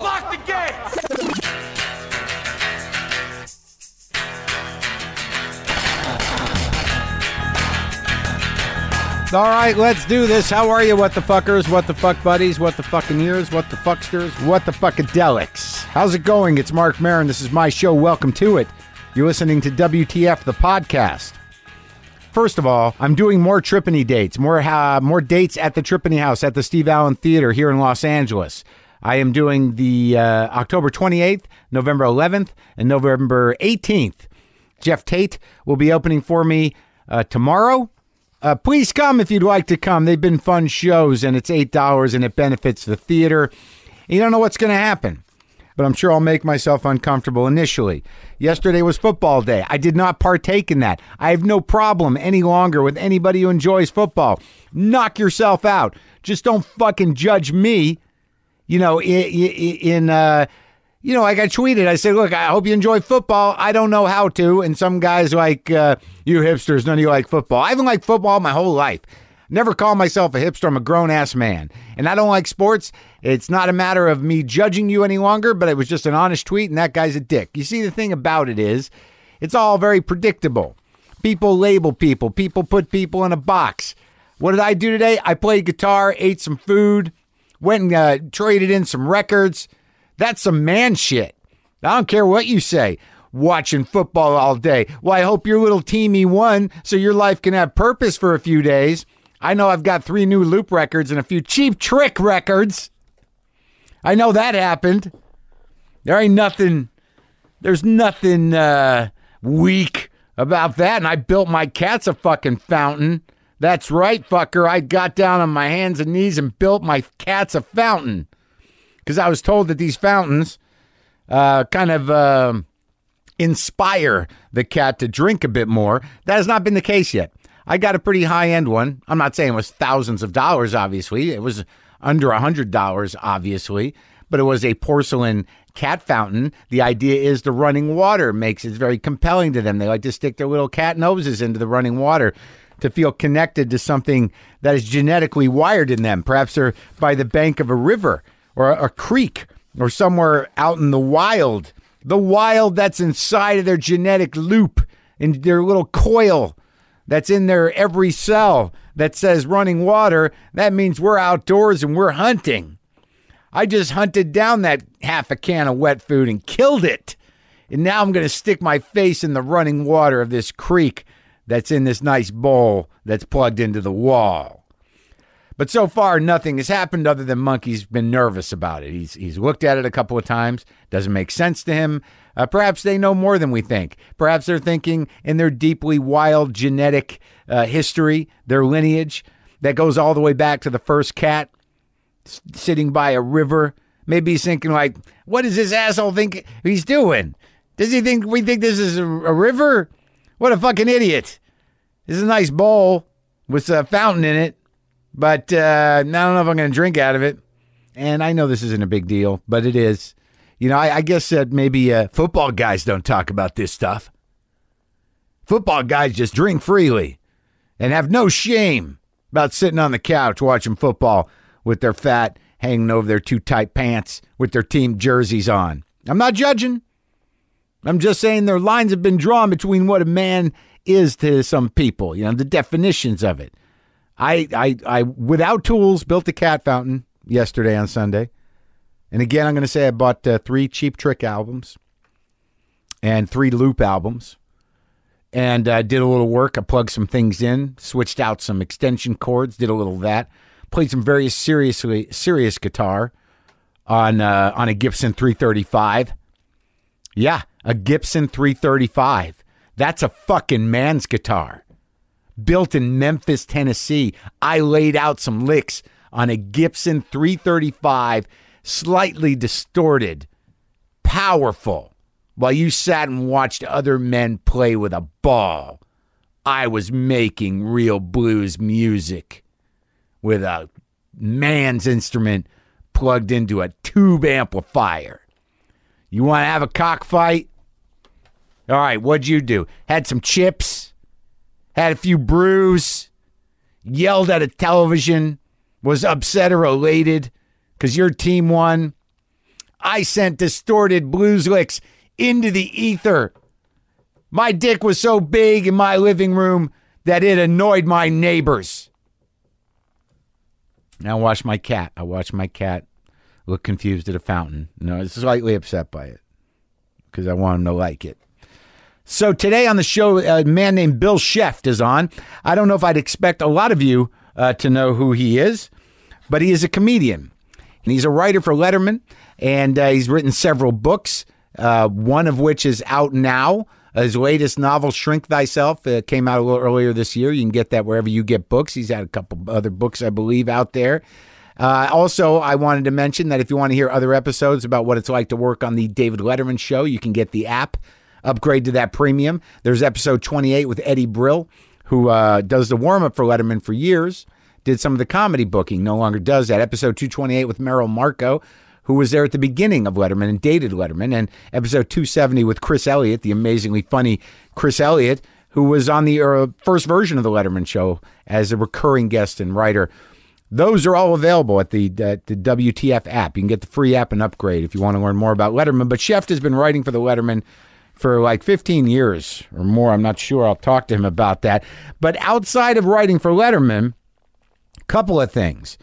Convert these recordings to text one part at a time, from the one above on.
Lock the gate! All right, let's do this. How are you, what the fuckers, what the fuck buddies, what the fucking ears, what the fucksters, what the fuckadelics? How's it going? It's Marc Maron. This is my show. Welcome to it. You're listening to WTF, the podcast. First of all, I'm doing more Tripany dates, more uh, more dates at the Tripany House at the Steve Allen Theater here in Los Angeles. I am doing the uh, October 28th, November 11th, and November 18th. Jeff Tate will be opening for me uh, tomorrow. Uh, please come if you'd like to come. They've been fun shows, and it's eight dollars, and it benefits the theater. You don't know what's going to happen, but I'm sure I'll make myself uncomfortable initially. Yesterday was football day. I did not partake in that. I have no problem any longer with anybody who enjoys football. Knock yourself out. Just don't fucking judge me. You know, in, uh, you know, like I tweeted, I said, look, I hope you enjoy football. I don't know how to. And some guys like, uh, you hipsters, none of you like football. I haven't liked football my whole life. Never call myself a hipster. I'm a grown ass man. And I don't like sports. It's not a matter of me judging you any longer, but it was just an honest tweet, and that guy's a dick. You see, the thing about it is, it's all very predictable. People label people, people put people in a box. What did I do today? I played guitar, ate some food, went and uh, traded in some records. That's some man shit. I don't care what you say. Watching football all day. Well, I hope your little teamy won so your life can have purpose for a few days. I know I've got three new loop records and a few cheap trick records. I know that happened. There ain't nothing, there's nothing uh, weak about that. And I built my cats a fucking fountain. That's right, fucker. I got down on my hands and knees and built my cats a fountain because I was told that these fountains uh, kind of uh, inspire the cat to drink a bit more. That has not been the case yet. I got a pretty high end one. I'm not saying it was thousands of dollars, obviously. It was under a hundred dollars, obviously, but it was a porcelain cat fountain. The idea is the running water makes it very compelling to them. They like to stick their little cat noses into the running water to feel connected to something that is genetically wired in them. Perhaps they're by the bank of a river or a, creek or somewhere out in the wild. The wild that's inside of their genetic loop in their little coil that's in their every cell that says running water. That means we're outdoors and we're hunting. I just hunted down that half a can of wet food and killed it. And now I'm going to stick my face in the running water of this creek that's in this nice bowl that's plugged into the wall. But so far, nothing has happened other than Monkey's been nervous about it. He's he's looked at it a couple of times. Doesn't make sense to him. Uh, perhaps they know more than we think. Perhaps they're thinking in their deeply wild genetic uh, history, their lineage that goes all the way back to the first cat s- sitting by a river. Maybe he's thinking like, "What does this asshole think he's doing? Does he think we think this is a, a river? What a fucking idiot! This is a nice bowl with a fountain in it." but uh, I don't know if I'm going to drink out of it. And I know this isn't a big deal, but it is. You know, I, I guess that maybe uh, football guys don't talk about this stuff. Football guys just drink freely and have no shame about sitting on the couch watching football with their fat hanging over their too tight pants with their team jerseys on. I'm not judging. I'm just saying their lines have been drawn between what a man is to some people, you know, the definitions of it. I, I, I, without tools, built a cat fountain yesterday on Sunday. And again, I'm going to say I bought uh, three Cheap Trick albums and three Loop albums and uh, did a little work. I plugged some things in, switched out some extension cords, did a little of that, played some very seriously serious guitar on uh, on a Gibson 335. Yeah, a Gibson 335. That's a fucking man's guitar built in Memphis, Tennessee. I laid out some licks on a Gibson 335, slightly distorted, powerful, while you sat and watched other men play with a ball. I was making real blues music with a man's instrument plugged into a tube amplifier. You want to have a cockfight? All right, what'd you do? Had some chips? had a few brews, yelled at a television, was upset or elated because your team won. I sent distorted blues licks into the ether. My dick was so big in my living room that it annoyed my neighbors. Now watch my cat. I watch my cat look confused at a fountain. No, it's slightly upset by it because I want him to like it. So today on the show, a man named Bill Scheft is on. I don't know if I'd expect a lot of you uh, to know who he is, but he is a comedian and he's a writer for Letterman, and uh, he's written several books. Uh, one of which is out now. His latest novel, Shrink Thyself, uh, came out a little earlier this year. You can get that wherever you get books. He's had a couple other books, I believe, out there. Uh, also, I wanted to mention that if you want to hear other episodes about what it's like to work on the David Letterman show, you can get the app, upgrade to that premium. There's episode 28 with Eddie Brill, who uh, does the warm up for Letterman for years, did some of the comedy booking, no longer does that. Episode 228 with Merrill Markoe, who was there at the beginning of Letterman and dated Letterman, and episode 270 with Chris Elliott, the amazingly funny Chris Elliott, who was on the uh, first version of the Letterman show as a recurring guest and writer. Those are all available at the, at the WTF app. You can get the free app and upgrade if you want to learn more about Letterman. But Scheft has been writing for the Letterman for like 15 years or more. I'm not sure. I'll talk to him about that. But outside of writing for Letterman, couple of things.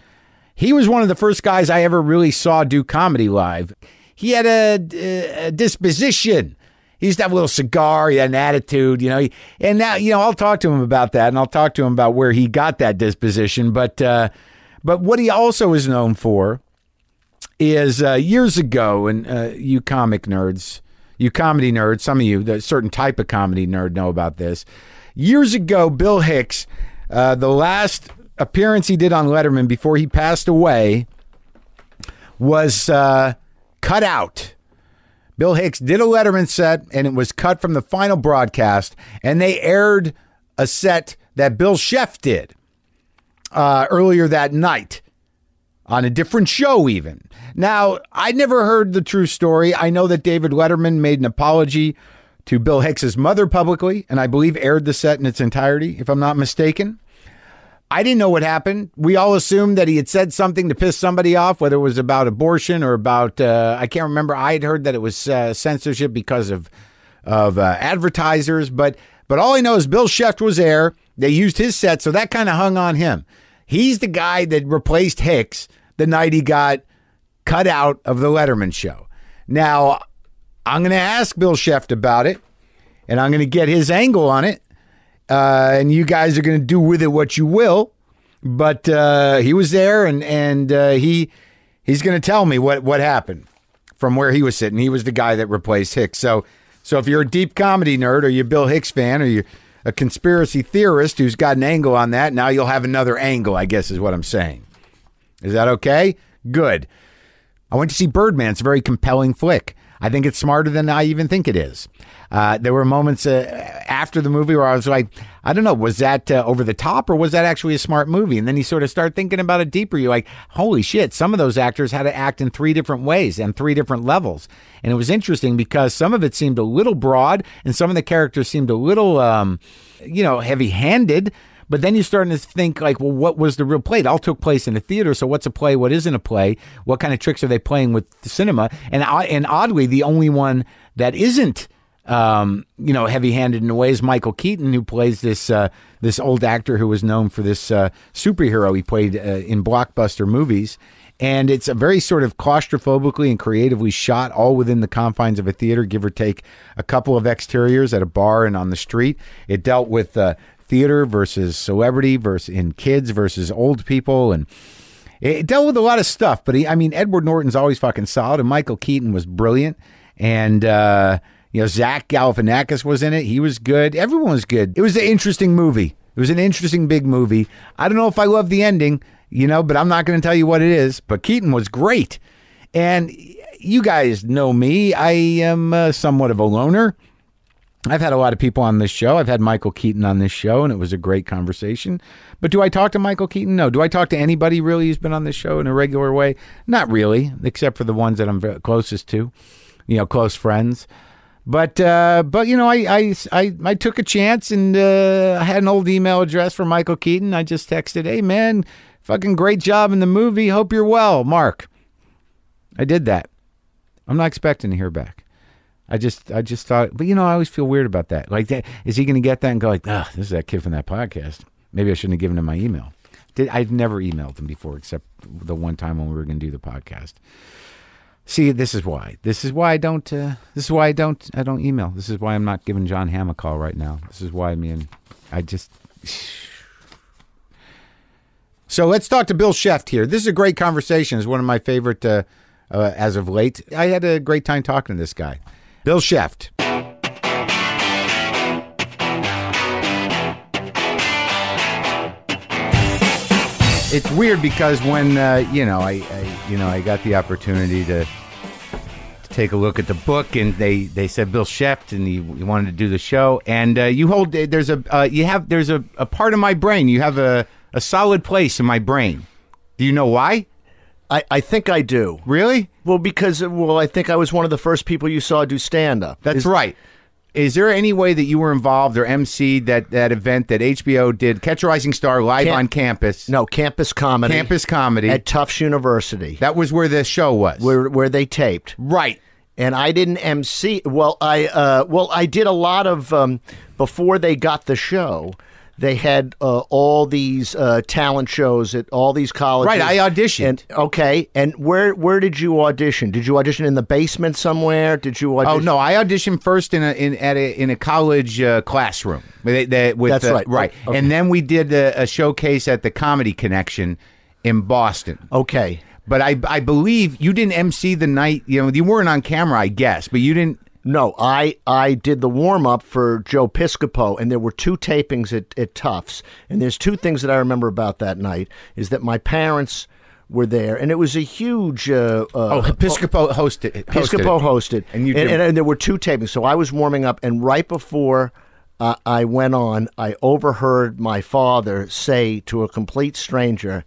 He was one of the first guys I ever really saw do comedy live. He had a, a disposition. He used to have a little cigar. He had an attitude, you know. And now, you know, I'll talk to him about that, and I'll talk to him about where he got that disposition. But, uh, but what he also is known for is uh, years ago, and uh, you comic nerds, you comedy nerds, some of you, the certain type of comedy nerd know about this. Years ago, Bill Hicks, uh, the last appearance he did on Letterman before he passed away was uh, cut out. Bill Hicks did a Letterman set, and it was cut from the final broadcast, and they aired a set that Bill Scheft did uh, earlier that night on a different show, even. Now, I never heard the true story. I know that David Letterman made an apology to Bill Hicks's mother publicly, and I believe aired the set in its entirety, if I'm not mistaken. I didn't know what happened. We all assumed that he had said something to piss somebody off, whether it was about abortion or about, uh, I can't remember. I had heard that it was uh, censorship because of of uh, advertisers, but but all I know is Bill Scheft was there. They used his set, so that kind of hung on him. He's the guy that replaced Hicks the night he got cut out of the Letterman show. Now, I'm going to ask Bill Scheft about it, and I'm going to get his angle on it uh, and you guys are going to do with it what you will. But uh, he was there, and and uh, he he's going to tell me what what happened from where he was sitting. He was the guy that replaced Hicks. So so if you're a deep comedy nerd, or you're Bill Hicks fan, or you're a conspiracy theorist who's got an angle on that, now you'll have another angle. I guess is what I'm saying. Is that okay? Good. I went to see Birdman. It's a very compelling flick. I think it's smarter than I even think it is. Uh, there were moments uh, after the movie where I was like, I don't know, was that uh, over the top or was that actually a smart movie? And then you sort of start thinking about it deeper. You're like, holy shit, some of those actors had to act in three different ways and three different levels. And it was interesting because some of it seemed a little broad and some of the characters seemed a little, um, you know, heavy handed. But then you're starting to think like, well, what was the real play? It all took place in a theater. So what's a play? What isn't a play? What kind of tricks are they playing with the cinema? And and oddly, the only one that isn't um, you know, heavy-handed in a way is Michael Keaton, who plays this uh, this old actor who was known for this uh, superhero he played uh, in blockbuster movies. And it's a very sort of claustrophobically and creatively shot, all within the confines of a theater, give or take a couple of exteriors at a bar and on the street. It dealt with uh, theater versus celebrity versus in kids versus old people and it dealt with a lot of stuff but he, i mean edward norton's always fucking solid and michael keaton was brilliant and uh, you know zach galifianakis was in it he was good everyone was good it was an interesting movie it was an interesting big movie i don't know if i love the ending you know but i'm not going to tell you what it is but keaton was great and you guys know me i am uh, somewhat of a loner I've had a lot of people on this show. I've had Michael Keaton on this show, and it was a great conversation. But do I talk to Michael Keaton? No. Do I talk to anybody really who's been on this show in a regular way? Not really, except for the ones that I'm closest to, you know, close friends. But uh, but you know, I I I, I took a chance and uh, I had an old email address for Michael Keaton. I just texted, "Hey man, fucking great job in the movie. Hope you're well, Mark." I did that, I'm not expecting to hear back. I just I just thought, but you know, I always feel weird about that. Like, that, is he going to get that and go like, ah, this is that kid from that podcast? Maybe I shouldn't have given him my email. Did I've never emailed him before, except the one time when we were going to do the podcast. See, this is why. This is why I don't. Uh, this is why I don't. I don't email. This is why I'm not giving John Hamm a call right now. This is why me and I just. So let's talk to Bill Scheft here. This is a great conversation. It's one of my favorite uh, uh, as of late. I had a great time talking to this guy, Bill Scheft. It's weird because when uh, you know I, I you know I got the opportunity to to take a look at the book, and they, they said Bill Scheft, and he, he wanted to do the show. And uh, you hold there's a uh, you have there's a, a part of my brain. You have a, a solid place in my brain. Do you know why? I, I think I do. Really? Well, because well, I think I was one of the first people you saw do stand up. That's right. Is there any way that you were involved or emceed that, that event that HBO did, Catch a Rising Star live Camp- on campus? No, campus comedy. Campus comedy. at Tufts University, that was where the show was. where where they taped. right. and I didn't MC. Well, I uh, well I did a lot of um, before they got the show. They had uh, all these uh, talent shows at all these colleges. Right, I auditioned. And okay, and where where did you audition? Did you audition in the basement somewhere? Did you audition? Oh no! I auditioned first in a in at a in a college uh, classroom. They- they- with That's right. right. Okay. And then we did a, a showcase at the Comedy Connection in Boston. Okay. But I I believe you didn't MC the night. You know, you weren't on camera, I guess, but you didn't. No, I I did the warm up for Joe Piscopo, and there were two tapings at, at Tufts. And there's two things that I remember about that night is that my parents were there, and it was a huge. Uh, uh, Oh, Episcopo hosted. hosted Piscopo it. hosted, and you and, did. and, there were two tapings. So I was warming up, and right before uh, I went on, I overheard my father say to a complete stranger.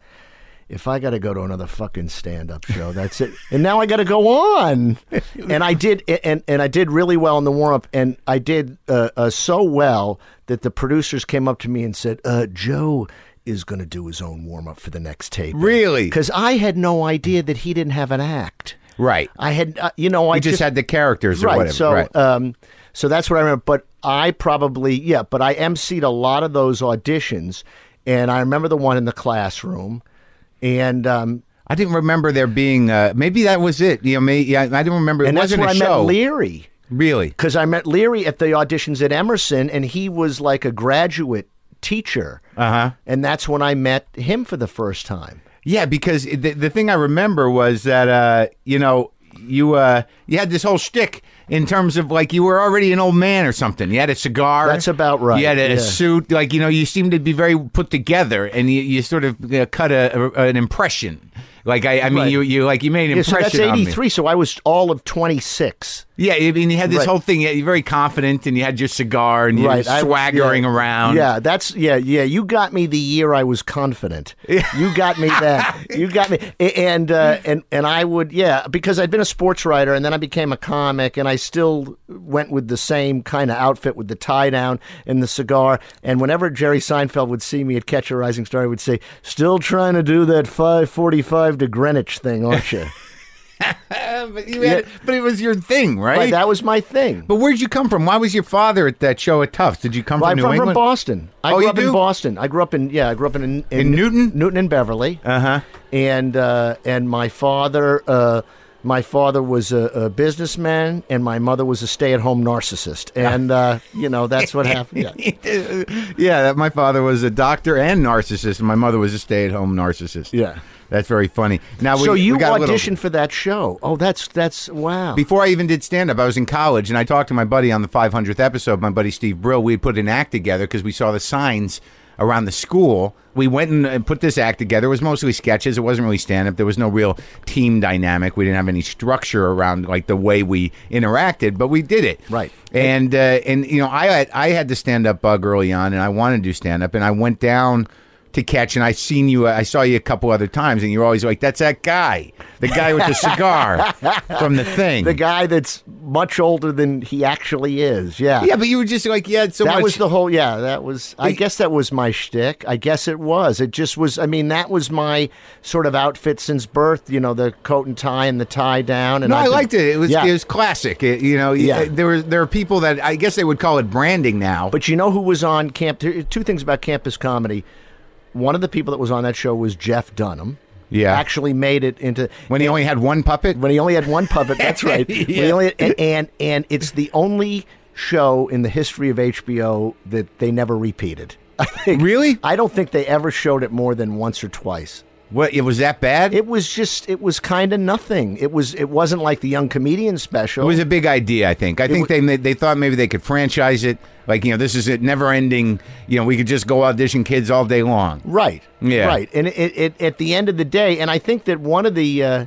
If I got to go to another fucking stand-up show, that's it. And now I got to go on. And I did, and and I did really well in the warm-up, and I did uh, uh, so well that the producers came up to me and said, uh, "Joe is going to do his own warm-up for the next tape." Really? Because I had no idea that he didn't have an act. right. I had, uh, you know, I You just, had the characters or right. whatever. So, right. um, so that's what I remember. But I probably, yeah, but I emceed a lot of those auditions, and I remember the one in the classroom, and um, I didn't remember there being. Uh, maybe that was it. You know, maybe, yeah, I didn't remember. It and that's wasn't where a I show. met Leary Really? because I met Leary at the auditions at Emerson, and he was like a graduate teacher, Uh huh. and that's when I met him for the first time. Yeah, because the, the thing I remember was that uh, you know you uh, you had this whole shtick in terms of like you were already an old man or something. You had a cigar. That's about right, You had a, yeah. suit, like you know, you seemed to be very put together, and you, you sort of uh, cut a, a, an impression. Like I, I mean, Right. you you like you made an Yeah, so impression that's eighty three. So I was all of twenty six. Yeah, I mean, you had this Right. whole thing. You were very confident, and you had your cigar, and you were I- swaggering yeah. around. Yeah, that's yeah, yeah. You got me the year I was confident. You got me that. you got me, and uh, and and I would yeah because I'd been a sports writer and then I became a comic and I still went with the same kind of outfit with the tie down and the cigar. And whenever Jerry Seinfeld would see me at Catch a Rising Star, he would say, "Still trying to do that five forty five to Greenwich thing, aren't you?" But, you had, but it was your thing, right? Right, that was my thing. but where'd you come from? Why was your father at that show at Tufts? Did you come Well, from I'm New from, from Boston. I Oh, grew up do? in Boston. I grew up in yeah. I grew up in in, In Newton? Newton and Beverly. Uh huh. and uh, and my father uh, my father was a, a businessman and my mother was a stay-at-home narcissist and uh, you know that's what happened yeah. yeah, my father was a doctor and narcissist, and my mother was a stay-at-home narcissist. Yeah. That's very funny. Now, we, so you we got a little- auditioned for that show oh that's that's wow Before I even did stand up, I was in college and I talked to my buddy on the 500th episode, my buddy Steve Brill. We had put an act together because we saw the signs around the school. We went and uh, put this act together. It was mostly sketches. It wasn't really stand up. There was no real team dynamic. We didn't have any structure around like the way we interacted, but we did it. Right. And uh, and you know, I had, I had the stand up bug early on and I wanted to do stand up and I went down to catch, and I seen you. I saw you a couple other times, and you're always like, "That's that guy, the guy with the cigar from the thing." The guy that's much older than he actually is. Yeah. yeah, but you were just like, yeah, so that much. was the whole. Yeah, that was. I guess that was my shtick. I guess it was. It just was. I mean, that was my sort of outfit since birth. You know, the coat and tie and the tie down. And no, I I've been- liked it. It was Yeah. it was classic. It- you know, Yeah. Uh, there were there are people that I guess they would call it branding now. But you know who was on camp? Two things about campus comedy. One of the people that was on that show was Jeff Dunham. Yeah. actually made it into when he only had one puppet. when he only had one puppet. That's right. When he Yeah. only and, and and it's the only show in the history of HBO that they never repeated. I think, Really? I don't think they ever showed it more than once or twice. What it was that bad? It was just it was kind of nothing. It was it wasn't like the young comedian special. It was a big idea, I think. I think wa- they they they thought maybe they could franchise it. Like you know, this is it, never ending. You know, we could just go audition kids all day long. Right. Yeah. Right. And it, it, at the end of the day, and I think that one of the, uh,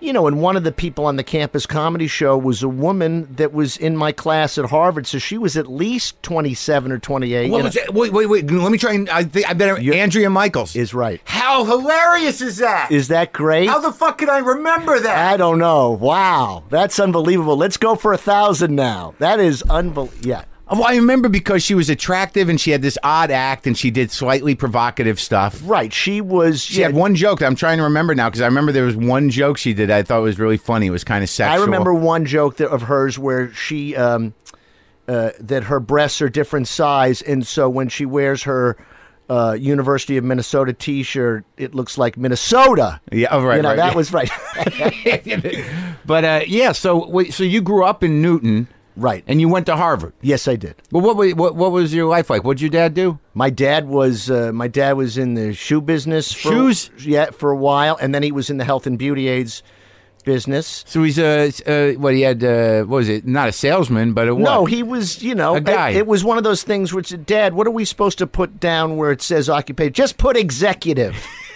you know, and one of the people on the campus comedy show was a woman that was in my class at Harvard. So she was at least 27 or 28. What was know? Wait, wait, wait. Let me try and I think I better. Andrea Michaels Is right. How hilarious is that? Is that great? How the fuck could I remember that? I don't know. Wow. That's unbelievable. Let's go for a thousand now. That is unbelievable. Yeah. Well, I remember because she was attractive and she had this odd act and she did slightly provocative stuff. Right. She was. She had one joke that I'm trying to remember now because I remember there was one joke she did I thought was really funny. It was kind of sexual. I remember one joke that, of hers where she um, uh, that her breasts are different size, and so when she wears her uh, University of Minnesota T-shirt, it looks like Minnesota. Yeah, oh, right, You know right, that yeah. was right. but uh, yeah, so wait, so you grew up in Newton, right. and you went to Harvard. yes, I did. Well, what what what was your life like? What did your dad do? My dad was uh, my dad was in the shoe business. For, Shoes? yeah, for a while, and then he was in the health and beauty aids business. So he's uh, uh what he had uh, what was it? Not a salesman, but a what? No, he was, you know, A guy. It, it was one of those things which, Dad, what are we supposed to put down where it says occupation? Just put executive.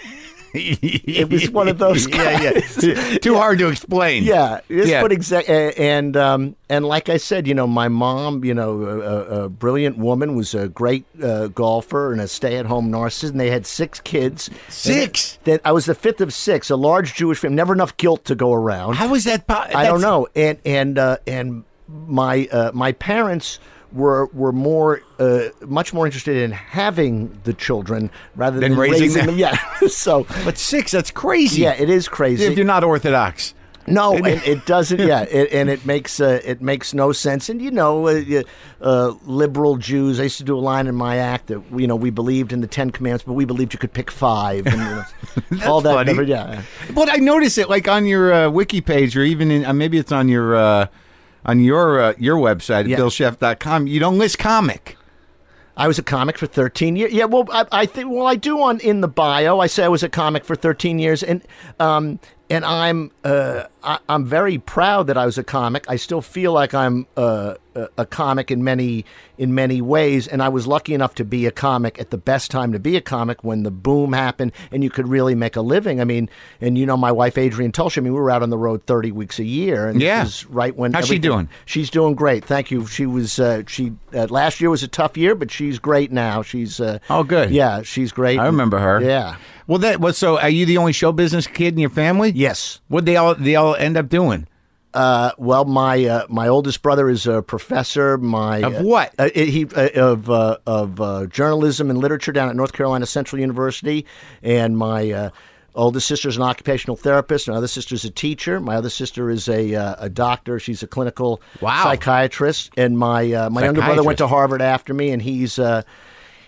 it was one of those yeah, guys. yeah. Too hard to explain. Yeah, just Yeah. a- And um, and like I said, you know, my mom, you know, a, a, brilliant woman, was a great uh, golfer and a stay-at-home narcissist, and they had six kids. Six? That I was the fifth of six, a large Jewish family. Never enough guilt to go around. How was that? Po- I don't know. And and uh, and my uh, my parents were were more uh, much more interested in having the children rather Than than, raising them. them. Yeah. so But six, that's crazy. yeah, it is crazy. If you're not Orthodox. No, and it doesn't. Yeah, it, and it makes uh, it makes no sense. And you know, uh, uh, liberal Jews. I used to do a line in my act that you know we believed in the Ten Commandments, but we believed you could pick five. And, all that. funny. never- yeah. But I notice it like on your uh, wiki page, or even in uh, maybe it's on your uh, on your uh, your website at Yeah. billscheft.com. You don't list comic. I was a comic for 13 years. Yeah, well, I, I think well, I do on in the bio. I say I was a comic for 13 years, and um, and I'm uh, I, I'm very proud that I was a comic. I still feel like I'm uh, a, a comic in many in many ways, and I was lucky enough to be a comic at the best time to be a comic when the boom happened, and you could really make a living. I mean, and you know, my wife Adrianne Tolsch. I mean, we were out on the road 30 weeks a year, and Yeah. right when How's she doing? She's doing great. Thank you. She was uh, she uh, last year was a tough year, but she's great now. She's uh, Oh, good. Yeah, she's great. I remember her. Yeah. Well, that was so. Are you the only show business kid in your family? Yes. Would they all they all end up doing? Uh, well, my uh, my oldest brother is a professor. My Of uh, what? Uh, he uh, of uh, of uh, journalism and literature down at North Carolina Central University, and my. Uh, Oldest is an occupational therapist. My other sister is a teacher. My other sister is a uh, a doctor. She's a clinical Wow. psychiatrist. And my uh, my younger brother went to Harvard after me, and he's uh,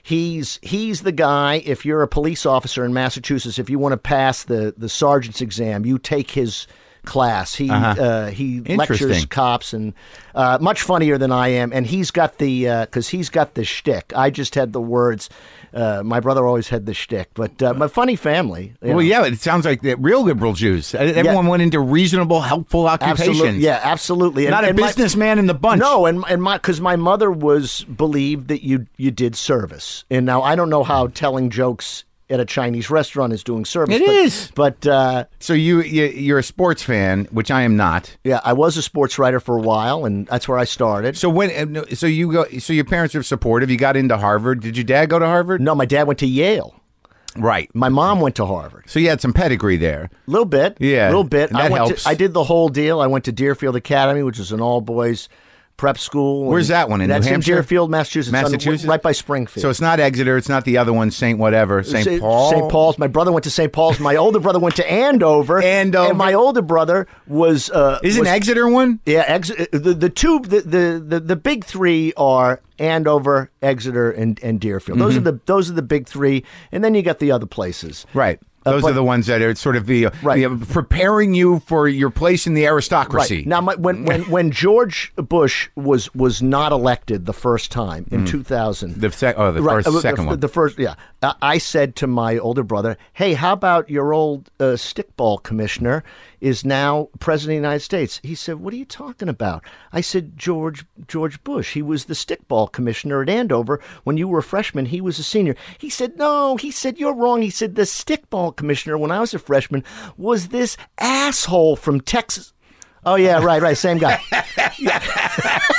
he's he's the guy. If you're a police officer in Massachusetts, if you want to pass the the sergeant's exam, you take his class. He uh he lectures Uh-huh. Cops and uh, much funnier than I am. And he's got the because he's got the shtick. I just had the words. Uh, my brother always had the shtick, but uh, my funny family. Well, know. yeah, it sounds like the real liberal Jews. Uh, Everyone went into reasonable, helpful occupations. Absolutely, yeah, absolutely. And- Not a businessman in the bunch. No, and and my because my mother was believed that you you did service, and now I don't know how telling jokes at a Chinese restaurant is doing service. It but, is. but uh, So you, you you're a sports fan, which I am not. yeah, I was a sports writer for a while, and that's where I started. So when so you go so your parents are supportive. You got into Harvard. Did your dad go to Harvard? No, my dad went to Yale. Right. My mom went to Harvard. So you had some pedigree there. A little bit. Yeah, A little bit. and I that went helps. To, I did the whole deal. I went to Deerfield Academy, which is an all boys prep school. Where's that one, in New Hampshire? in Deerfield, Massachusetts. Massachusetts? right by Springfield. So it's not Exeter. It's not the other one, St. whatever, St. St. Paul. St. Paul's. My brother went to St. Paul's. My older brother went to Andover. Andover. And my older brother was. Uh, Isn't was, Exeter one? Yeah, ex- the the two the, the the the big three are Andover, Exeter, and and Deerfield. Those are the those are the big three, and then you got the other places. Right. Those but- are the ones that are sort of the, Right. the- preparing you for your place in the aristocracy. Right now, my, when when when George Bush was was not elected the first time in two thousand, Mm. The sec- oh, the first- uh, second the, one. the first, yeah. I said to my older brother, "Hey, how about your old uh, stickball commissioner is now president of the United States?" He said, "What are you talking about?" I said, "George George Bush. He was the stickball commissioner at Andover when you were a freshman. He was a senior." He said, "No." He said, "You're wrong." He said, "The stickball commissioner when I was a freshman was this asshole from Texas." Oh yeah, right, right, same guy.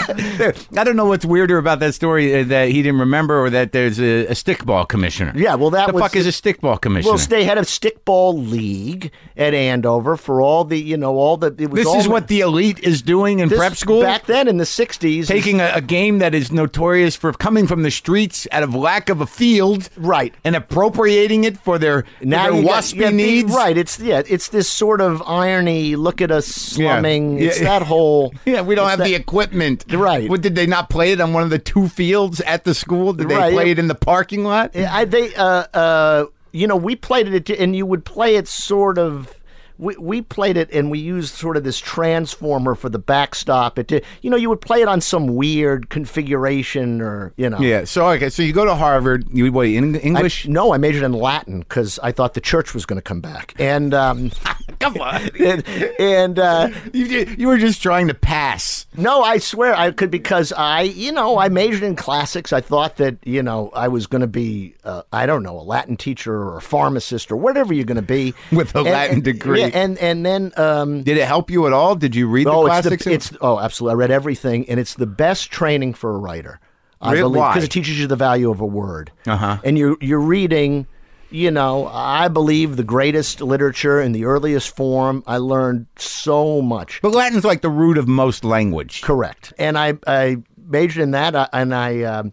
I don't know what's weirder about that story uh, that he didn't remember or that there's a, a stickball commissioner. Yeah, well, that the was fuck is a stickball commissioner? Well, they had a stickball league at Andover for all the, you know, all the. It was this all is what the elite is doing in this- prep school. back then in the '60s. taking a, a game that is notorious for coming from the streets out of lack of a field, Right. and appropriating it for their, for their waspy got the- needs. right? It's yeah, it's this sort of irony. Look at us slumming. Yeah. It's Yeah. that whole. Yeah, we don't have that- the equipment. Right. What did they not play it on one of the two fields at the school? Did they Right. play it in the parking lot? I they uh uh you know we played it and you would play it sort of. We, we played it and we used sort of this transformer for the backstop. It did, you know you would play it on some weird configuration or you know Yeah. So okay. So you go to Harvard. You what? In, I- English? no, I majored in Latin because I thought the church was going to come back, and um, Come on. and, and uh, you, you were just trying to pass. no, I swear I could because I, you know, I majored in classics. I thought that you know I was going to be, uh, I don't know, a Latin teacher or a pharmacist or whatever you're going to be With a And- Latin degree. yeah, and and then. Um, Did it help you at all? Did you read the Oh, it's classics? the, it's oh, absolutely. I read everything, and it's the best training for a writer. I Really? believe because it teaches you the value of a word. Uh-huh. And you're you're reading. You know, I believe the greatest literature in the earliest form. I learned so much. but Latin's like the root of most language. Correct. And I I majored in that, and I. Um,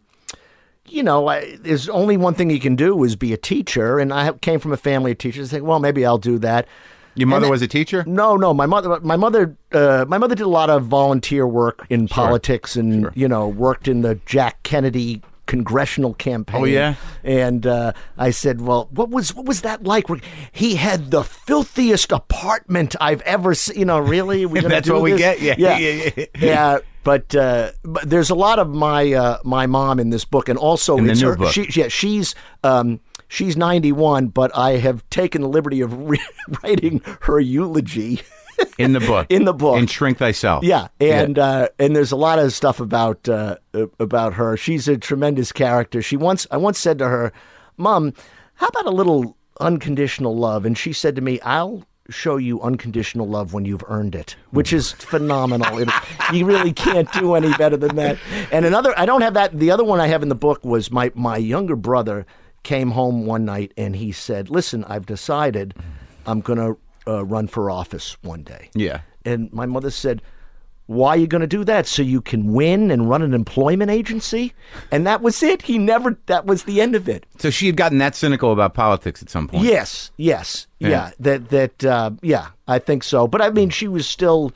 you know, I, there's only one thing you can do is be a teacher, and I came from a family of teachers. I think, well, maybe I'll do that. Your mother then- was a teacher. No, no. My mother, my mother, uh, my mother did a lot of volunteer work in politics, and you know, worked in the Jack Kennedy congressional campaign. Oh, yeah? And uh, I said, "Well, what was what was that like?" He had the filthiest apartment I've ever seen. You know, really? That's do what we get? Yeah, yeah, yeah, yeah. yeah. But, uh, but there's a lot of my uh, my mom in this book, and also In the it's new her, book. She, yeah, she's um, she's 91, but I have taken the liberty of re- writing her eulogy. In the book. In the book. and Shrink Thyself. Yeah, and Uh, and there's a lot of stuff about uh, uh, about her. She's a tremendous character. She once I once said to her, "Mom, how about a little unconditional love?" And she said to me, "I'll." Show you unconditional love when you've earned it, which is phenomenal. It- you really can't do any better than that. And another, I don't have that. The other one I have in the book was my my younger brother came home one night and he said, "Listen, I've decided I'm going to uh, run for office one day." Yeah. And my mother said, Why are you going to do that? So you can win and run an employment agency? And that was it. He never, that was the end of it. So she had gotten that cynical about politics at some point. Yes, yes, yeah. Yeah. That, that, uh, yeah, I think so. But I mean, she was still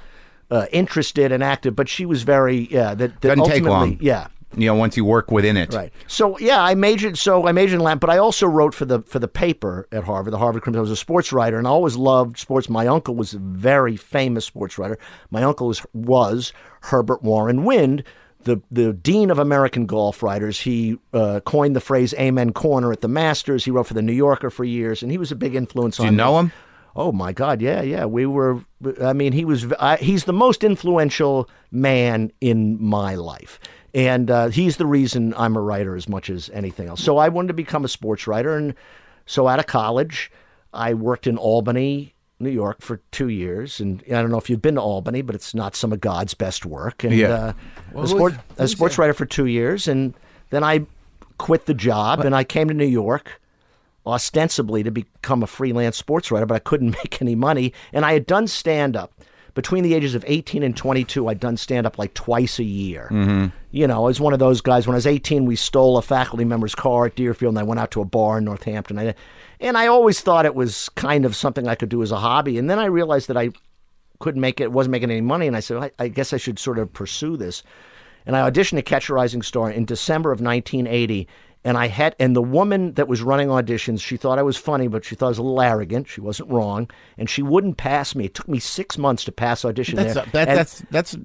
uh, interested and active, but she was very, yeah, that, that Doesn't take ultimately, long. yeah. You know, once you work within it. Right. So yeah, I majored. So I majored in Latin, but I also wrote for the for the paper at Harvard, the Harvard Crimson. I was a sports writer, and I always loved sports. My uncle was a very famous sports writer. My uncle was was Herbert Warren Wind. The, the dean of American golf writers, he uh, coined the phrase "Amen Corner" at the Masters. He wrote for the New Yorker for years, and he was a big influence Do on you me. know him? Oh my God, yeah, yeah. We were. I mean, he was. I, he's the most influential man in my life, and uh, he's the reason I'm a writer as much as anything else. So I wanted to become a sports writer, and so out of college, I worked in Albany. New York for two years, and I don't know if you've been to Albany, but it's not some of God's best work. And Yeah. uh, Well, a, who's- sport, a sports writer for two years, and then I quit the job, and I came to New York ostensibly to become a freelance sports writer, but I couldn't make any money. And I had done stand up between the ages of 18 and 22. I'd done stand up like twice a year. Mm-hmm. You know, I was one of those guys. When I was 18, we stole a faculty member's car at Deerfield, and I went out to a bar in Northampton. I, and I always thought it was kind of something I could do as a hobby. And then I realized that I couldn't make it, wasn't making any money, and I said, I, I guess I should sort of pursue this. And I auditioned to Catch a Rising Star in December of 1980. And I had, and the woman that was running auditions, she thought I was funny, but she thought I was a little arrogant. She wasn't wrong, and she wouldn't pass me. It took me six months to pass audition That's there. that, And- that's that's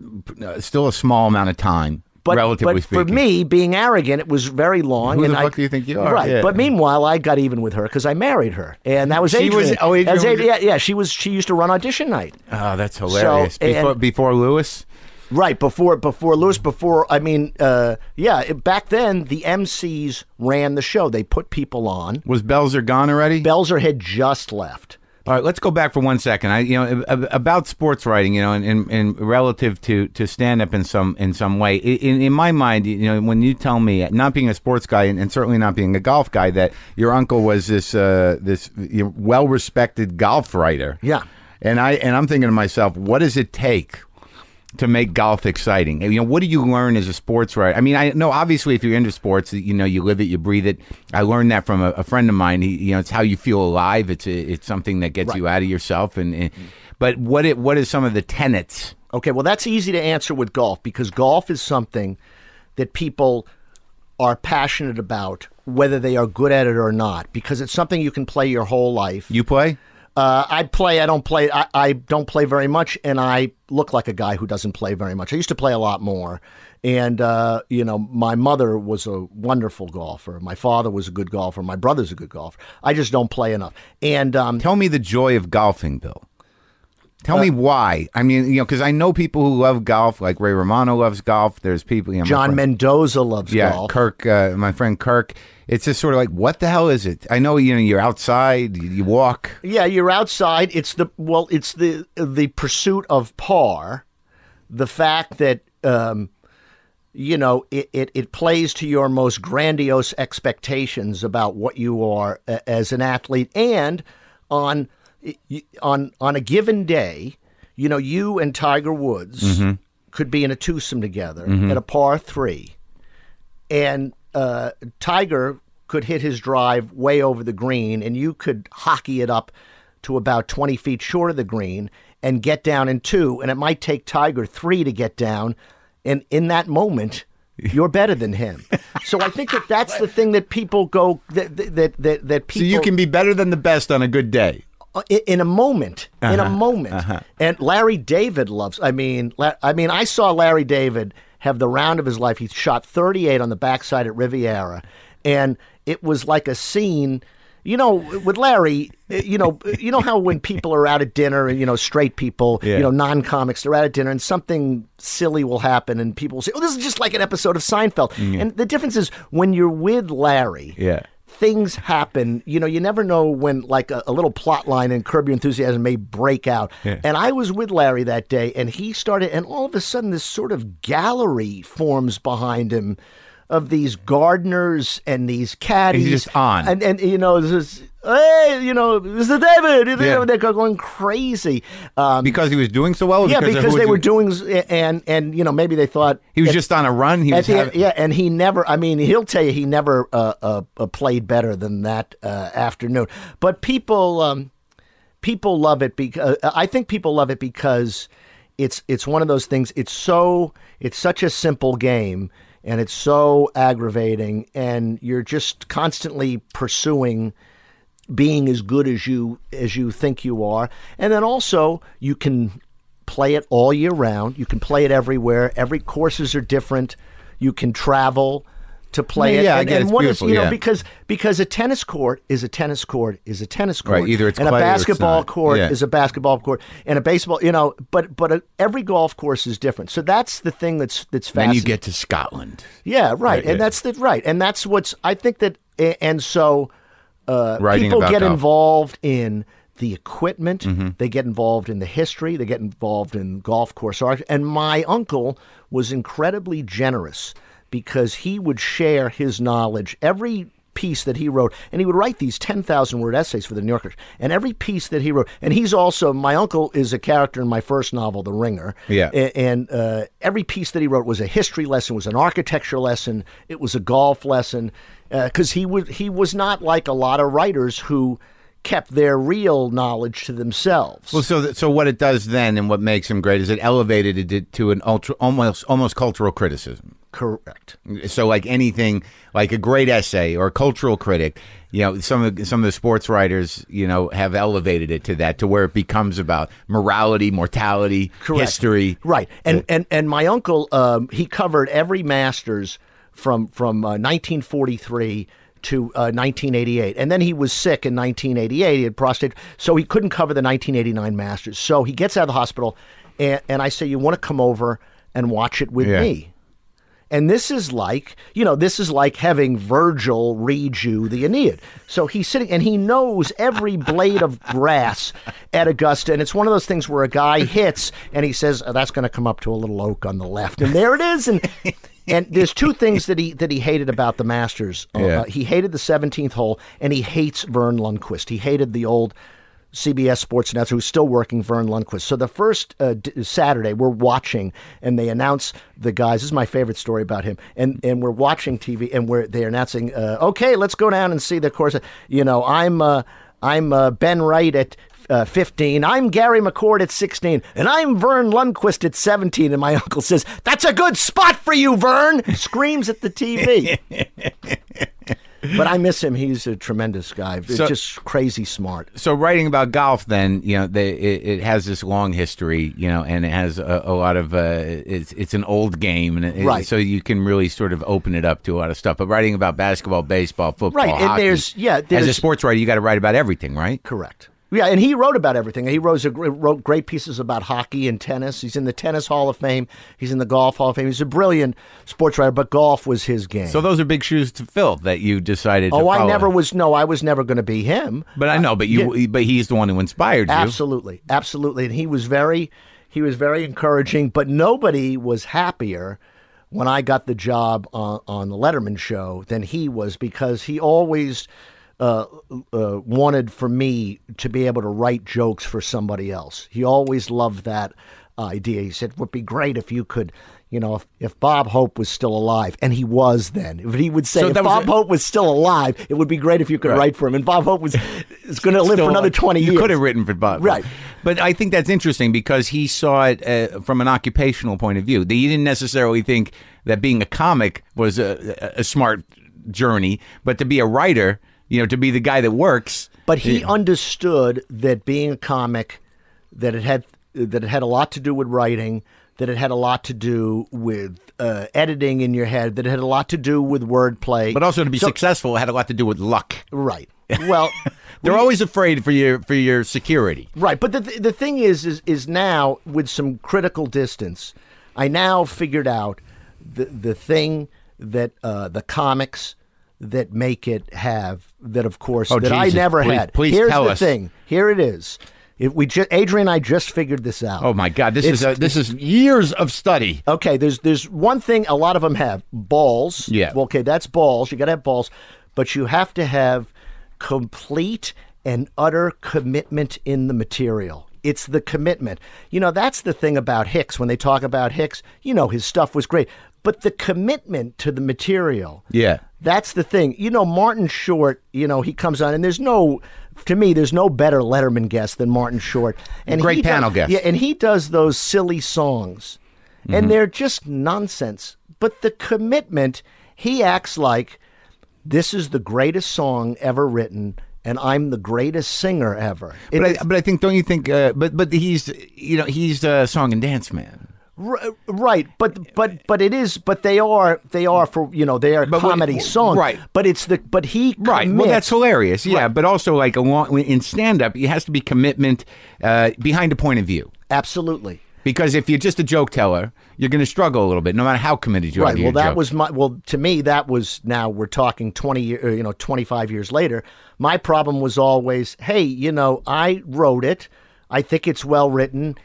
uh, still a small amount of time, but, relatively but speaking. for me, being arrogant, it was very long. Who and the I, fuck do you think you are? Right. Yeah. But meanwhile, I got even with her because I married her, and that was She Adrian. was- oh, Adrian was yeah, yeah. She was. She used to run audition night. oh, that's hilarious. and- before, before Lewis, Right before before Lewis before I mean uh, yeah it- back then the MCs ran the show they put people on was Belzer gone already? Belzer had just left All right, let's go back for one second. I, you know, ab- about sports writing, you know, and, and, and relative to, to stand up in some in some way. In, in my mind, you know, when you tell me, not being a sports guy and, and certainly not being a golf guy, that your uncle was this uh, this you know, well respected golf writer. Yeah. and I and I'm thinking to myself, what does it take? To make golf exciting, you know, what do you learn as a sports writer? I mean, I know obviously if you're into sports, you know, you live it, you breathe it. I learned that from a, a friend of mine. He, you know, it's how you feel alive. It's a, it's something that gets you out of yourself. And, and but what it what is some of the tenets? Okay, well, that's easy to answer with golf because golf is something that people are passionate about, whether they are good at it or not, because it's something you can play your whole life. You play? Uh, I play. I don't play. I, I don't play very much, and I look like a guy who doesn't play very much. I used to play a lot more, and uh, you know, my mother was a wonderful golfer. My father was a good golfer. My brother's a good golfer. I just don't play enough. And um, Tell me the joy of golfing, Bill. Tell Uh, me why. I mean, you know, because I know people who love golf, like Ray Romano loves golf. There's people, you know, John friend- Mendoza loves yeah, golf. Kirk, uh, my friend Kirk. It's just sort of like, what the hell is it? I know, you know, you're outside, you, you walk. Yeah, you're outside. It's the well, it's the the pursuit of par, the fact that um, you know it, it it plays to your most grandiose expectations about what you are as an athlete, and on on on a given day, you know, you and Tiger Woods could be in a twosome together at a par three and uh, Tiger could hit his drive way over the green, and you could hockey it up to about 20 feet short of the green and get down in two, and it might take Tiger three to get down, and in that moment. You're better than him, so I think that that's the thing that people go that that that, that people. So you can be better than the best on a good day. In, in a moment, in Uh-huh, a moment. And Larry David loves. I mean, La- I mean, I saw Larry David have the round of his life. He shot 38 on the backside at Riviera, and it was like a scene. You know, with Larry, eh, you know, you know how when people are out at dinner, and you know, straight people, Yeah. you know, non-comics, they're out at dinner, and something silly will happen, and people will say, "Oh, this is just like an episode of Seinfeld." And the difference is when you're with Larry, Yeah. Things happen. You know, you never know when like a, a little plot line in Curb Your Enthusiasm may break out. Yeah. And I was with Larry that day, and he started, and all of a sudden, this sort of gallery forms behind him of these gardeners and these caddies. He's just on. and and you know, this is, hey, you know, Mr. David, you know, Yeah. they're going crazy. Um, Because he was doing so well? yeah, of because they were doing, and and you know, maybe they thought He was at- just on a run. He was the having, yeah, and he never. I mean, he'll tell you he never uh, uh, uh, played better than that uh, afternoon. But people, um, people love it because I think people love it because it's it's one of those things. It's so it's such a simple game, and it's so aggravating, and you're just constantly pursuing being as good as you as you think you are and then also you can play it all year round you can play it everywhere every courses are different you can travel to play Yeah, it yeah, I and, get and what is you know yeah. because because a tennis court is a tennis court is a tennis court Right, either it's and a clay or it's basketball court Yeah. is a basketball court and a baseball you know but but a, every golf course is different so that's the thing that's that's fascinating you get to Scotland. yeah, right. yeah. And that's the right. And that's what's I think that and so uh, people get golf. involved in the equipment, Mm-hmm. they get involved in the history, they get involved in golf course art. And my uncle was incredibly generous because he would share his knowledge every piece that he wrote, and he would write these 10,000 word essays for the New Yorker. And every piece that he wrote, and he's also, my uncle is a character in my first novel, The Ringer. Yeah. And uh, every piece that he wrote was a history lesson, was an architecture lesson, it was a golf lesson, because he, was, he was not like a lot of writers who kept their real knowledge to themselves. Well, so th- so what it does then, and what makes him great, is it elevated it to an ultra, almost almost cultural criticism. Correct. So, like anything, like a great essay or a cultural critic, you know, some of some of the sports writers, you know, have elevated it to that, to where it becomes about morality, mortality, Correct. history. Right. And and and my uncle, um, he covered every Masters from from uh, 1943 to uh, 1988, and then he was sick in 1988. He had prostate, so he couldn't cover the 1989 Masters. So he gets out of the hospital, and, and I say, "You want to come over and watch it with Yeah. me?" And this is like, you know, this is like having Virgil read you the Aeneid. So he's sitting and he knows every blade of grass at Augusta. And it's one of those things where a guy hits and he says, oh, that's going to come up to a little oak on the left. And there it is. And and there's two things that he that he hated about the Masters. Uh, Yeah. he hated the 17th hole and he hates Verne Lundquist. He hated the old CBS Sports announcer who's still working, Verne Lundquist. So the first uh, d- Saturday, we're watching, and they announce the guys. This is my favorite story about him. And and we're watching TV, and we're they're announcing, uh, okay, let's go down and see the course. You know, I'm uh, I'm uh, Ben Wright at. Uh, 15. I'm Gary McCord at 16, and I'm Verne Lundquist at 17. And my uncle says, "That's a good spot for you, Verne." Screams at the TV. but I miss him. He's a tremendous guy. So- just crazy smart. So writing about golf, then you know, they, it, it has this long history, you know, and it has a, a lot of. Uh, it's it's an old game, and it, Right. So you can really sort of open it up to a lot of stuff. But writing about basketball, baseball, football, Right, and hockey, there's- yeah, as a sports writer, you got to write about everything, right? Correct. Yeah, and he wrote about everything. He wrote, wrote great pieces about hockey and tennis. He's in the Tennis Hall of Fame. He's in the Golf Hall of Fame. He's a brilliant sports writer, but golf was his game. So those are big shoes to fill that you decided. to oh, I never was. No, I was never going to be him. But I uh, know, but you, but he's the one who inspired you. Absolutely, absolutely. And he was very, he was very encouraging. But nobody was happier when I got the job on, on the Letterman show than he was because he always uh, uh, wanted for me to be able to write jokes for somebody else. He always loved that idea. He said, "It would be great if you could." You know, if, if Bob Hope was still alive, and he was then, if he would say, So if Bob a- Hope was still alive, it would be great if you could Right. write for him. And Bob Hope was is going to live for another like, twenty you could have written for Bob, Right. But I think that's interesting because he saw it uh, from an occupational point of view. He didn't necessarily think that being a comic was a, a smart journey, but to be a writer, you know, to be the guy that works. But he understood that being a comic, that it had that it had a lot to do with writing, that it had a lot to do with uh, editing in your head, that it had a lot to do with wordplay. But also to be So- successful it had a lot to do with luck. right. Well, They're always afraid for your for your security. right. But the the thing is, is is now with some critical distance, I now figured out the the thing that uh, the comics that make it have that of course Oh, that I never Please- had. please Here's tell the us. thing. Here it is. If we Adrianne and I just figured this out. Oh my God! This It's- is a, this is years of study. Okay, there's there's one thing a lot of them have balls. Yeah. Well, okay, that's balls. You got to have balls, but you have to have complete and utter commitment in the material. It's the commitment. You know, that's the thing about Hicks. When they talk about Hicks, you know, his stuff was great, but the commitment to the material. Yeah. That's the thing. You know, Martin Short, you know, he comes on and there's no to me, there's no better Letterman guest than Martin Short. And Great he does- panel guest. Yeah, and he does those silly songs. Mm-hmm. And they're just nonsense. But the commitment, he acts like this is the greatest song ever written and I'm the greatest singer ever. It- But I, but I think don't you think? Uh, but but he's you know he's a song and dance man. R- right, but but but it is. But they are they are for you know they are But what- comedy songs. right. But it's the but he Right. Well, that's hilarious. Yeah. Right. But also like along in stand up, it has to be commitment uh, behind a point of view. absolutely Because if you're just a joke teller, you're going to struggle a little bit, no matter how committed you are right. Well, that joke. was my well to me that was now we're talking twenty year you know twenty five years later. My problem was always hey you know I wrote it. I think it's well written.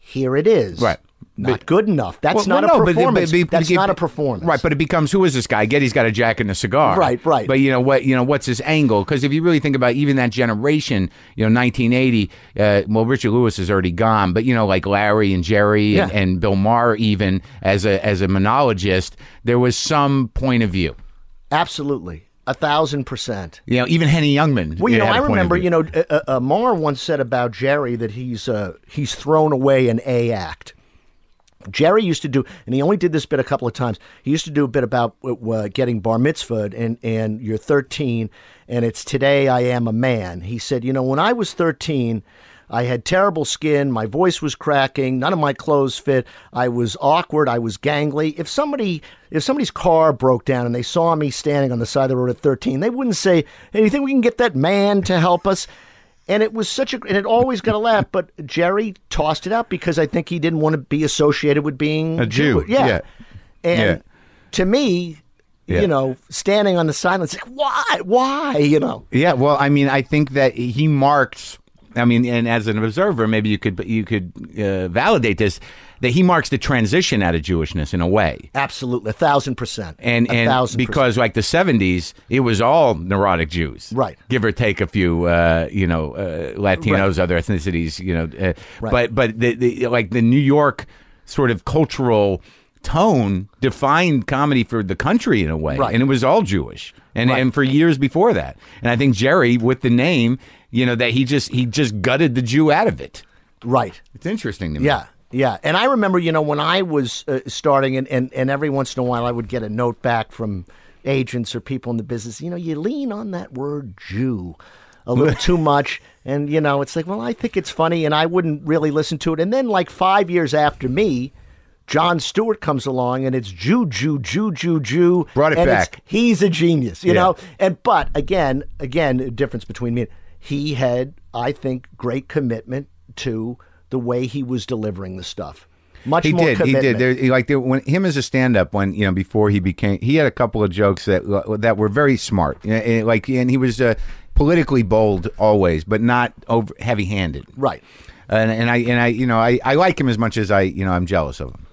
Here it is. right. Not But- good enough. That's Well, not well, a no, but- but- performance. but- That's but- not a performance. Right, but it becomes who is this guy? Getty's got a jack and a cigar. Right, right. But you know what? You know what's his angle? Because if you really think about even that generation, you know, 1980. Uh, well, Richard Lewis is already gone, but you know, like Larry and Jerry and, Yeah. and Bill Maher, even as a as a monologist, there was some point of view. Absolutely. A thousand percent. You know, even Henny Youngman. Well, you know, had a I remember, you know, uh, uh, Marr once said about Jerry that he's uh, he's thrown away an A act. Jerry used to do, and he only did this bit a couple of times. He used to do a bit about uh, getting bar mitzvahed, and and you're 13, and it's today I am a man. He said, you know, when I was 13. I had terrible skin. My voice was cracking. None of my clothes fit. I was awkward. I was gangly. If somebody, if somebody's car broke down and they saw me standing on the side of the road at 13, they wouldn't say, "Hey, you think we can get that man to help us?" And it was such a, and it always got a laugh. But Jerry tossed it out because I think he didn't want to be associated with being A Jew, Yeah. yeah. And Yeah. to me, Yeah. you know, standing on the sidelines, like, why, why, you know? Yeah, well, I mean, I think that he marks. I mean, and as an observer, maybe you could you could uh, validate this that he marks the transition out of Jewishness in a way. Absolutely, a thousand percent, And a and thousand percent. because like the '70s, it was all neurotic Jews, Right. Give or take a few, uh, you know, uh, Latinos, other ethnicities, you know. Uh, Right. But but the, the like the New York sort of cultural tone defined comedy for the country in a way, Right. and it was all Jewish, and Right. and for years before that. And I think Jerry, with the name, you know, that he just he just gutted the Jew out of it. right. It's interesting to me. Yeah, yeah. And I remember, you know, when I was uh, starting, and, and, and every once in a while I would get a note back from agents or people in the business, you know, you lean on that word Jew a little too much. And, you know, it's like, well, I think it's funny, and I wouldn't really listen to it. And then, like five years after me, Jon Stewart comes along and it's Jew, Jew, Jew, Jew, Jew. Brought it and back. He's a genius, you Yeah. know? And, but again, again, a difference between me and he had, I think, great commitment to the way he was delivering the stuff. Much He more did. He did. There, like there, when him as a stand-up, when you know before he became, he had a couple of jokes that that were very smart. And, like, and he was uh, politically bold always, but not over heavy-handed. Right. And, and I and I you know I, I like him as much as I you know I'm jealous of him.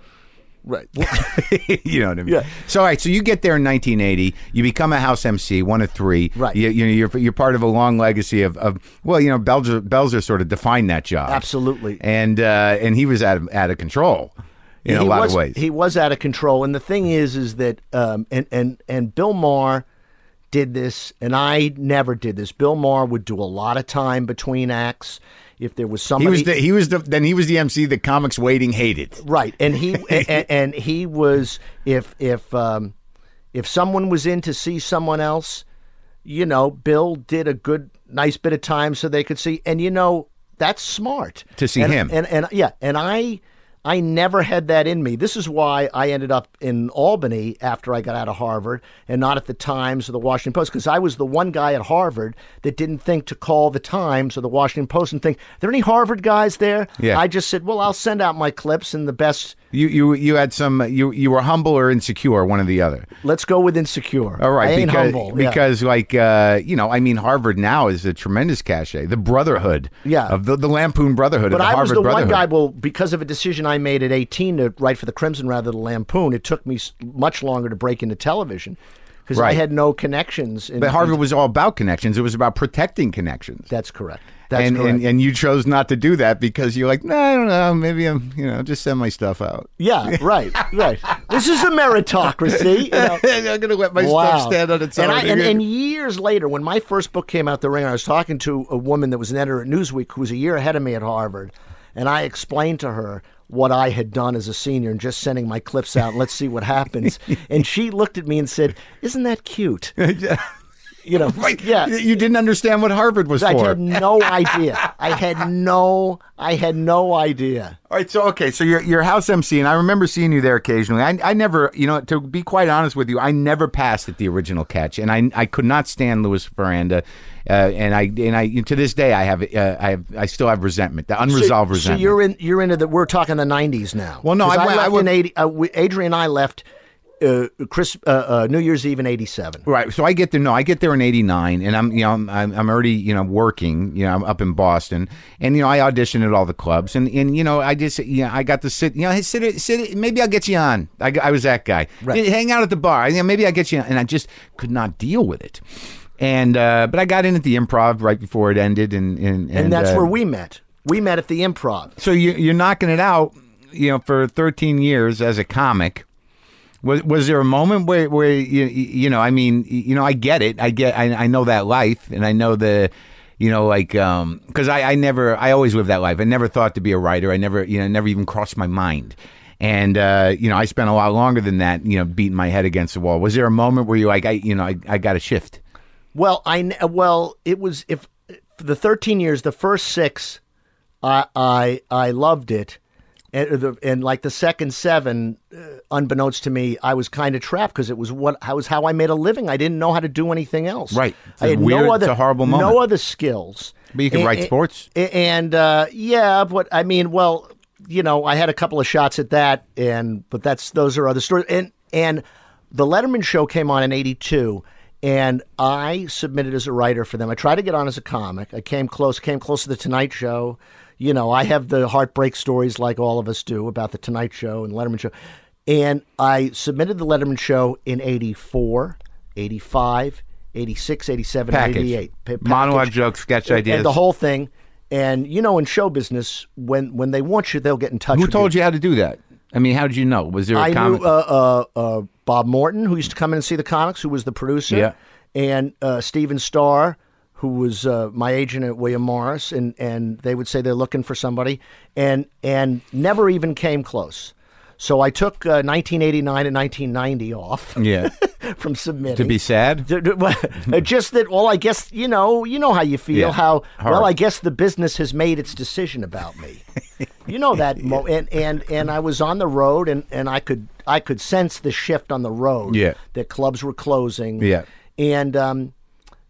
Right. you know what I mean? Yeah. So all right, so you get there in 1980. You become a house MC, one of three. Right. You, you know, you're you're part of a long legacy of, of well, you know, Belzer Belzer sort of defined that job. Absolutely. And uh, and he was out of out of control in a lot was, of ways. He was out of control. And the thing is, is that, um, and, and, and Bill Maher did this, and I never did this. Bill Maher would do a lot of time between acts. If there was He somebody. was the he was the then he was the MC that comics waiting hated. Right, and he and, and he was if if um, if someone was in to see someone else, you know, Bill did a good nice bit of time so they could see, and you know that's smart To see And- him. and and yeah, and I I never had that in me. This is why I ended up in Albany after I got out of Harvard and not at the Times or the Washington Post because I was the one guy at Harvard that didn't think to call the Times or the Washington Post and think, are there any Harvard guys there? Yeah. I just said, well, I'll send out my clips and the best. You you you had some you you were humble or insecure, one or the other. Let's go with insecure. All right, I because humble. yeah. because like uh, you know, I mean, Harvard now is a tremendous cachet, the brotherhood, Yeah. of the, the Lampoon Brotherhood, But I Harvard was the one guy. Well, because of a decision I made at 18 to write for the Crimson rather than Lampoon, it took me much longer to break into television because I had no connections. In, but Harvard was all about connections. It was about protecting connections. That's correct. That's and, correct. and and you chose not to do that because you're like, no, I don't know. Maybe I'm, you know, just send my stuff out. yeah, right, right. This is a meritocracy. you know. I'm gonna let my Wow. stuff stand on its and, own. I, and, and years later, when my first book came out, The Ringer, I was talking to a woman that was an editor at Newsweek who was a year ahead of me at Harvard, and I explained to her what I had done as a senior and just sending my clips out. Let's see what happens. and she looked at me and said, "Isn't that cute?" You know, yeah. you didn't understand what Harvard was I for. I had no idea. I had no. I had no idea. All right, so okay, so you're, you're house MC, and I remember seeing you there occasionally. I, I never, you know, to be quite honest with you, I never passed at the original catch, and I I could not stand Louis Faranda, uh, and I and I to this day I have uh, I have I still have resentment, the unresolved so, resentment. So you're in. You're into the. We're talking the '90s now. Well, no, I I, went- I left went- in '80. Uh, we, Adrianne and I left uh, Chris uh, uh, New Year's Eve in '87. Right. So I get there. No, I get there in '89, and I'm you know I'm, I'm already you know working. You know I'm up in Boston, and you know I auditioned at all the clubs, and and you know I just you know I got to sit. You know, hey, sit sit. Maybe I'll get you on. I, I was that guy. Right. Hang out at the bar. You know, maybe I get you on, and I just could not deal with it. And uh, but I got in at the improv right before it ended, and and, And that's uh, where we met. We met at the Improv. So you, you're knocking it out, you know, for 13 years as a comic. Was was there a moment where where you you know I mean you know I get it. I get I, I know that life and I know the you know like um because I I never I always lived that life. I never thought to be a writer. I never you know never even crossed my mind. And uh, you know I spent a lot longer than that you know beating my head against the wall. Was there a moment where you're like I you know I, I got to shift? Well, I well it was if the 13 years, the first six, I I I loved it. And, the, and like the second seven, uh, unbeknownst to me, I was kind of trapped because it was what how was how I made a living. I didn't know how to do anything else. Right. It's I had weird- no it's other a horrible moment. no other skills. But you can A- write sports. and uh, yeah, but I mean, well, you know, I had a couple of shots at that, and but that's those are other stories. And and the Letterman show came on in '82, and I submitted as a writer for them. I tried to get on as a comic. I came close, came close to the Tonight Show. You know, I have the heartbreak stories like all of us do about the Tonight Show and Letterman show. And I submitted the Letterman show in 84, 85, 86, 87, package 88. Pa- monologue jokes sketch ideas and the whole thing. And you know, in show business, when when they want you, they'll get in touch. With you. Who told you how to do that I mean how did you know was there a I comment knew uh, uh, uh, Bob Morton, who used to come in and see the comics, who was the producer, Yeah. and uh, Steven Starr, who was uh, my agent at William Morris, and and they would say they're looking for somebody, and and never even came close. So I took uh, 1989 and 1990 off yeah from submitting to be sad well, just that well i guess you know you know how you feel Yeah. how Hard. well i guess the business has made its decision about me you know that mo- and and and i was on the road and and i could i could sense the shift on the road Yeah. that clubs were closing Yeah. and um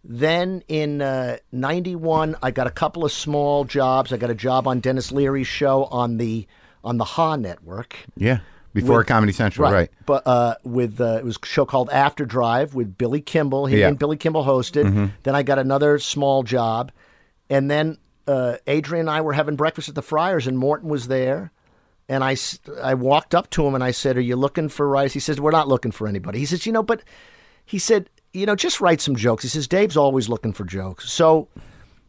then in uh, 91 i got a couple of small jobs i got a job on Denis Leary's show on the on the ha network Yeah, before With- Comedy Central, right? But uh, with uh, it was a show called After Drive with Billy Kimball. He Yeah. Mm-hmm. and Billy Kimball hosted. Then I got another small job, and then uh, Adrianne and I were having breakfast at the Friars, and Morton was there. And I, s- I walked up to him and I said, "Are you looking for rice?" He says, "We're not looking for anybody." He says, "You know, but," he said, "You know, just write some jokes." He says, "Dave's always looking for jokes." So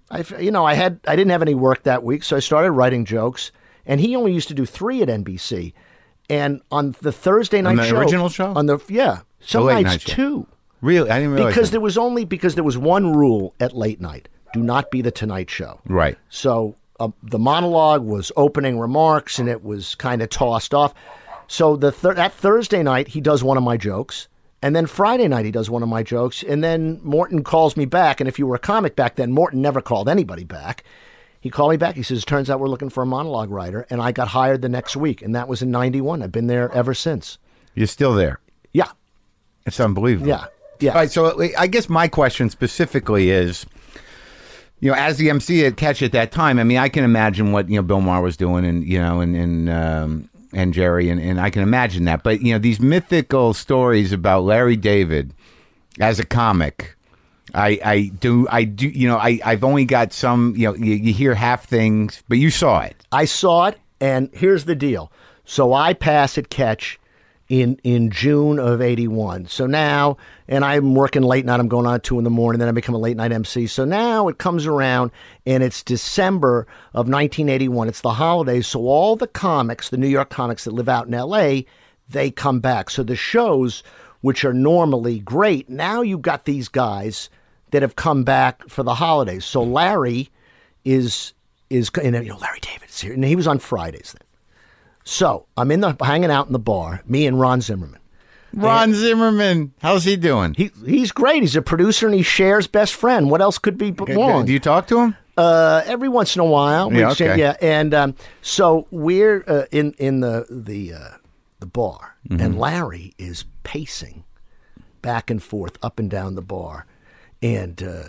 I, you know, I had I didn't have any work that week, so I started writing jokes. And he only used to do three at NBC. And on the Thursday night the show, original show? on the yeah, some late nights night two, Really, I didn't realize because that. there was only because there was one rule at late night: do not be the Tonight Show. right. So uh, the monologue was opening remarks, and it was kind of tossed off. So the thir- that Thursday night, he does one of my jokes, and then Friday night he does one of my jokes, and then Morton calls me back. And if you were a comic back then, Morton never called anybody back. He called me back. He says, It "Turns out we're looking for a monologue writer," and I got hired the next week, and that was in '91. I've been there ever since. You're still there. Yeah, It's unbelievable. yeah, yeah. All right. So I guess my question specifically is, you know, as the MC at Catch at that time, I mean, I can imagine what you know Bill Maher was doing, and you know, and and um, and Jerry, and, and I can imagine that. But you know, these mythical stories about Larry David as a comic. I, I do I do you know I I've only got some you know you, you hear half things but you saw it I saw it, and here's the deal. So I pass at catch in in June of '81. So now, and I'm working late night. I'm going on at two in the morning. Then I become a late night MC. So now it comes around, and it's December of 1981. It's the holidays. So all the comics, the New York comics that live out in L.A., they come back. So the shows, which are normally great, now you've got these guys that have come back for the holidays. So Larry is is and you know Larry David's here, and he was on Fridays then. So I'm in the hanging out in the bar, me and Ron Zimmerman. Ron Zimmerman how's he doing He he's great. He's a producer and he shares best friend. What else could be wrong? do you talk to him uh, every once in a while. Yeah, okay. yeah. And um, so we're uh, in in the the uh, the bar, Mm-hmm. and Larry is pacing back and forth up and down the bar, and uh,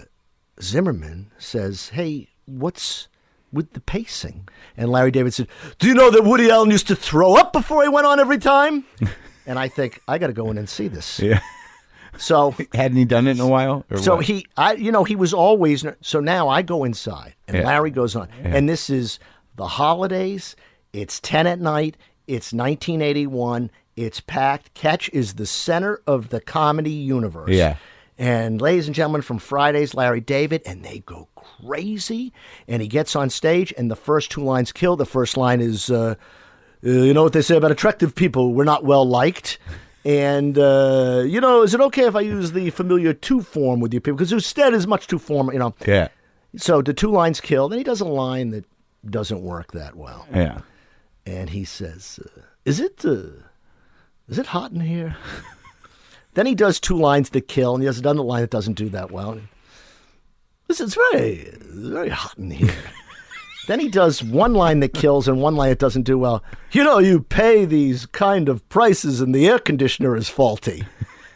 Zimmerman says, "Hey, what's?" With the pacing, and Larry David said, "Do you know that Woody Allen used to throw up before he went on every time?" and I think I got to go in and see this. Yeah. So Hadn't he done it in a while? so what? he, I, you know, he was always. So now I go inside, and Yeah. Larry goes on, and this is the holidays. It's ten at night. It's 1981. It's packed. Catch is the center of the comedy universe. Yeah. And ladies and gentlemen, from Fridays, Larry David, and they go crazy. And he gets on stage, and the first two lines kill. The first line is, uh, uh, you know what they say about attractive people? We're not well liked. And, uh, you know, is it okay if I use the familiar to form with you people? Because instead is much too form, you know. Yeah. So the two lines kill. Then he does a line that doesn't work that well. Yeah. And he says, uh, is it, uh, is it hot in here? then he does two lines that kill, and he does another line that doesn't do that well. This is very, it's very hot in here. then he does one line that kills and one line that doesn't do well. You know, you pay these kind of prices, and the air conditioner is faulty.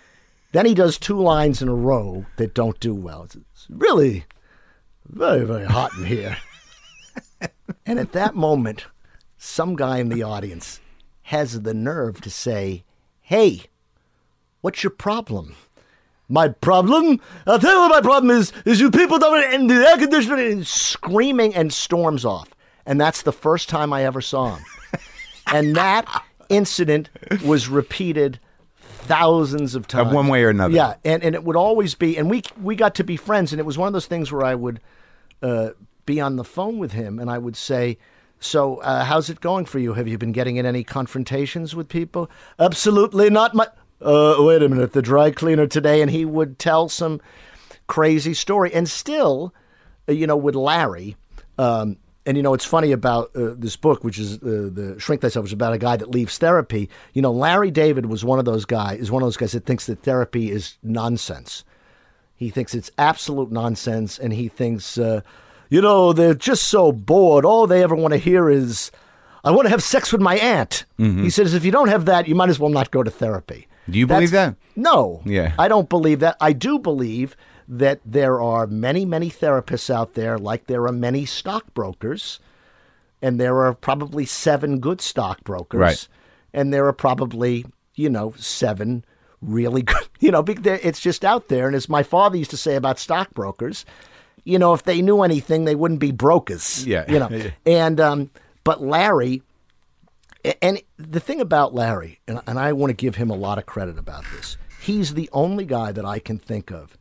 then he does two lines in a row that don't do well. It's, it's really very, very hot in here. and at that moment, some guy in the audience has the nerve to say, Hey, what's your problem? My problem? I'll tell you what my problem is, is you people don't and the air conditioner is screaming and storms off. And that's the first time I ever saw him. and that incident was repeated thousands of times. one way or another. Yeah, and, and it would always be and we we got to be friends and it was one of those things where I would uh, be on the phone with him and I would say, So, uh, how's it going for you? Have you been getting in any confrontations with people? Absolutely not. My uh, wait a minute, the dry cleaner today, and he would tell some crazy story. And still, uh, you know, with Larry, um, and you know, it's funny about uh, this book, which is uh, the Shrink Thyself, which is about a guy that leaves therapy. You know, Larry David was one of those guys. Is one of those guys that thinks that therapy is nonsense. He thinks it's absolute nonsense, and he thinks, uh, you know, they're just so bored. All they ever want to hear is, "I want to have sex with my aunt." He says, if you don't have that, you might as well not go to therapy. Do you believe that? No. Yeah. I don't believe that. I do believe that there are many, many therapists out there, like there are many stockbrokers, and there are probably seven good stockbrokers. Right. And there are probably, you know, seven really good, you know, it's just out there. And as my father used to say about stockbrokers, you know, if they knew anything, they wouldn't be brokers. Yeah. You know, and, um, but Larry, and the thing about Larry, and, and I want to give him a lot of credit about this, he's the only guy that I can think of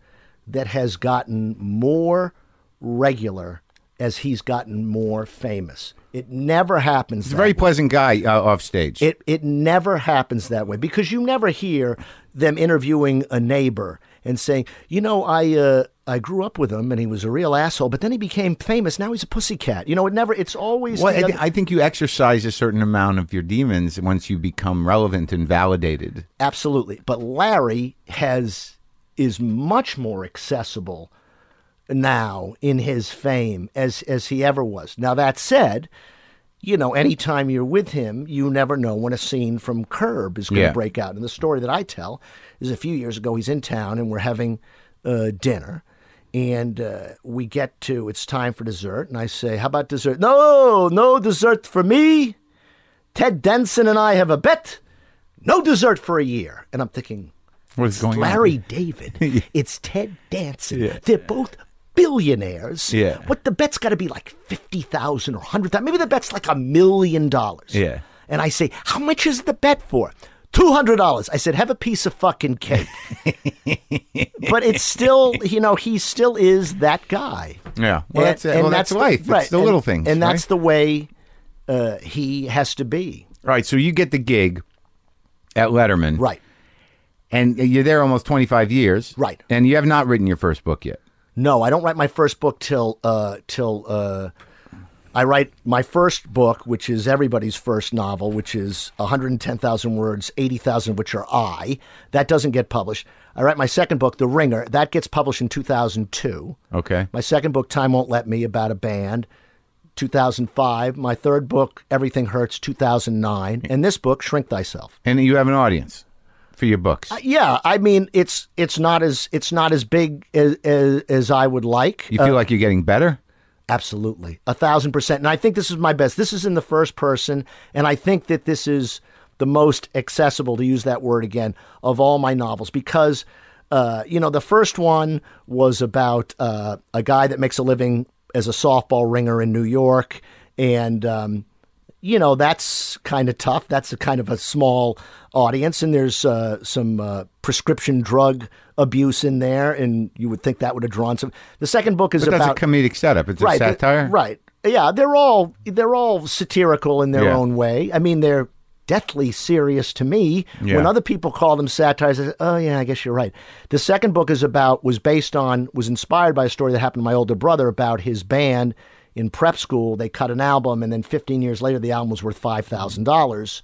that has gotten more regular as he's gotten more famous. It never happens. He's a very way. pleasant guy uh, off stage. It it never happens that way because you never hear them interviewing a neighbor and saying, you know, I uh, I grew up with him and he was a real asshole, but then he became famous. Now he's a pussycat. You know, it never. It's always. well, I, thi- I think you exercise a certain amount of your demons once you become relevant and validated. Absolutely. But Larry has is much more accessible now in his fame as as he ever was. Now that said, you know, anytime you're with him, you never know when a scene from Curb is going to Yeah. break out. And the story that I tell is a few years ago, he's in town and we're having uh, dinner. And uh, we get to, it's time for dessert. And I say, How about dessert? No, no dessert for me. Ted Danson and I have a bet. No dessert for a year. And I'm thinking, What's going Larry on? David. It's Ted Danson. They're both billionaires. Yeah. What the bet's got to be like fifty thousand or hundred thousand. Maybe the bet's like a million dollars. Yeah. And I say, how much is the bet for? Two hundred dollars. I said, have a piece of fucking cake. but it's still, you know, he still is that guy. Yeah. Well, that's, it. well, that's, the- life. right, It's the and- little things. and that's right? the way uh, he has to be. right. So you get the gig at Letterman. Right. And you're there almost 25 years. Right. And you have not written your first book yet. No, I don't write my first book till uh, till uh, I write my first book, which is everybody's first novel, which is 110,000 words, 80,000 of which are I. That doesn't get published. I write my second book, The Ringer. That gets published in 2002. Okay. My second book, Time Won't Let Me, about a band, 2005. My third book, Everything Hurts, 2009. And this book, Shrink Thyself. And you have an audience for your books. Yeah, I mean, it's it's not as it's not as big as as, as I would like. you feel like you're getting better? Absolutely. A thousand percent. And I think this is my best. This is in the first person. And I think that this is the most accessible, to use that word again, of all my novels because, uh, you know, the first one was about uh, a guy that makes a living as a softball ringer in New York. And, um, you know, that's kind of tough. That's a kind of a small audience. And there's uh, some uh, prescription drug abuse in there. And you would think that would have drawn some. The second book is But that's about a comedic setup. It's a right, satire. Right. Yeah, they're all they're all satirical in their Yeah. own way. I mean, they're deathly serious to me. Yeah. When other people call them satires, I say, "Oh yeah, I guess you're right." The second book is about was based on was inspired by a story that happened to my older brother about his band in prep school. They cut an album, and then 15 years later, the album was worth five thousand dollars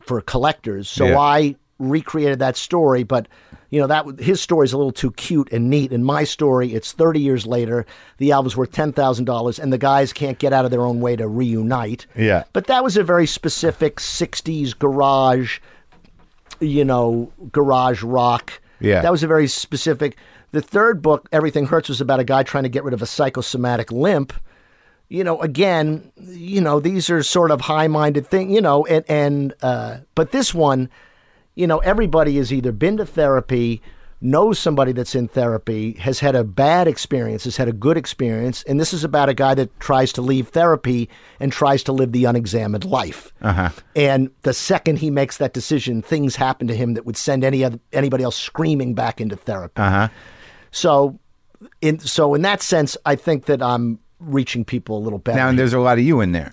for collectors. So Yeah. I recreated that story, but you know that his story is a little too cute and neat. In my story, it's 30 years later. The album's worth ten thousand dollars, and the guys can't get out of their own way to reunite. Yeah. But that was a very specific 60s garage, you know, garage rock. Yeah. That was a very specific. The third book, Everything Hurts, was about a guy trying to get rid of a psychosomatic limp. You know, again, you know, these are sort of high-minded thing, you know, and and uh, but this one, you know, everybody has either been to therapy, knows somebody that's in therapy, has had a bad experience, has had a good experience, and this is about a guy that tries to leave therapy and tries to live the unexamined life. Uh-huh. And the second he makes that decision, things happen to him that would send any other, anybody else screaming back into therapy. Uh huh. So, in so in that sense, I think that I'm reaching people a little better. Now, and there's a lot of you in there.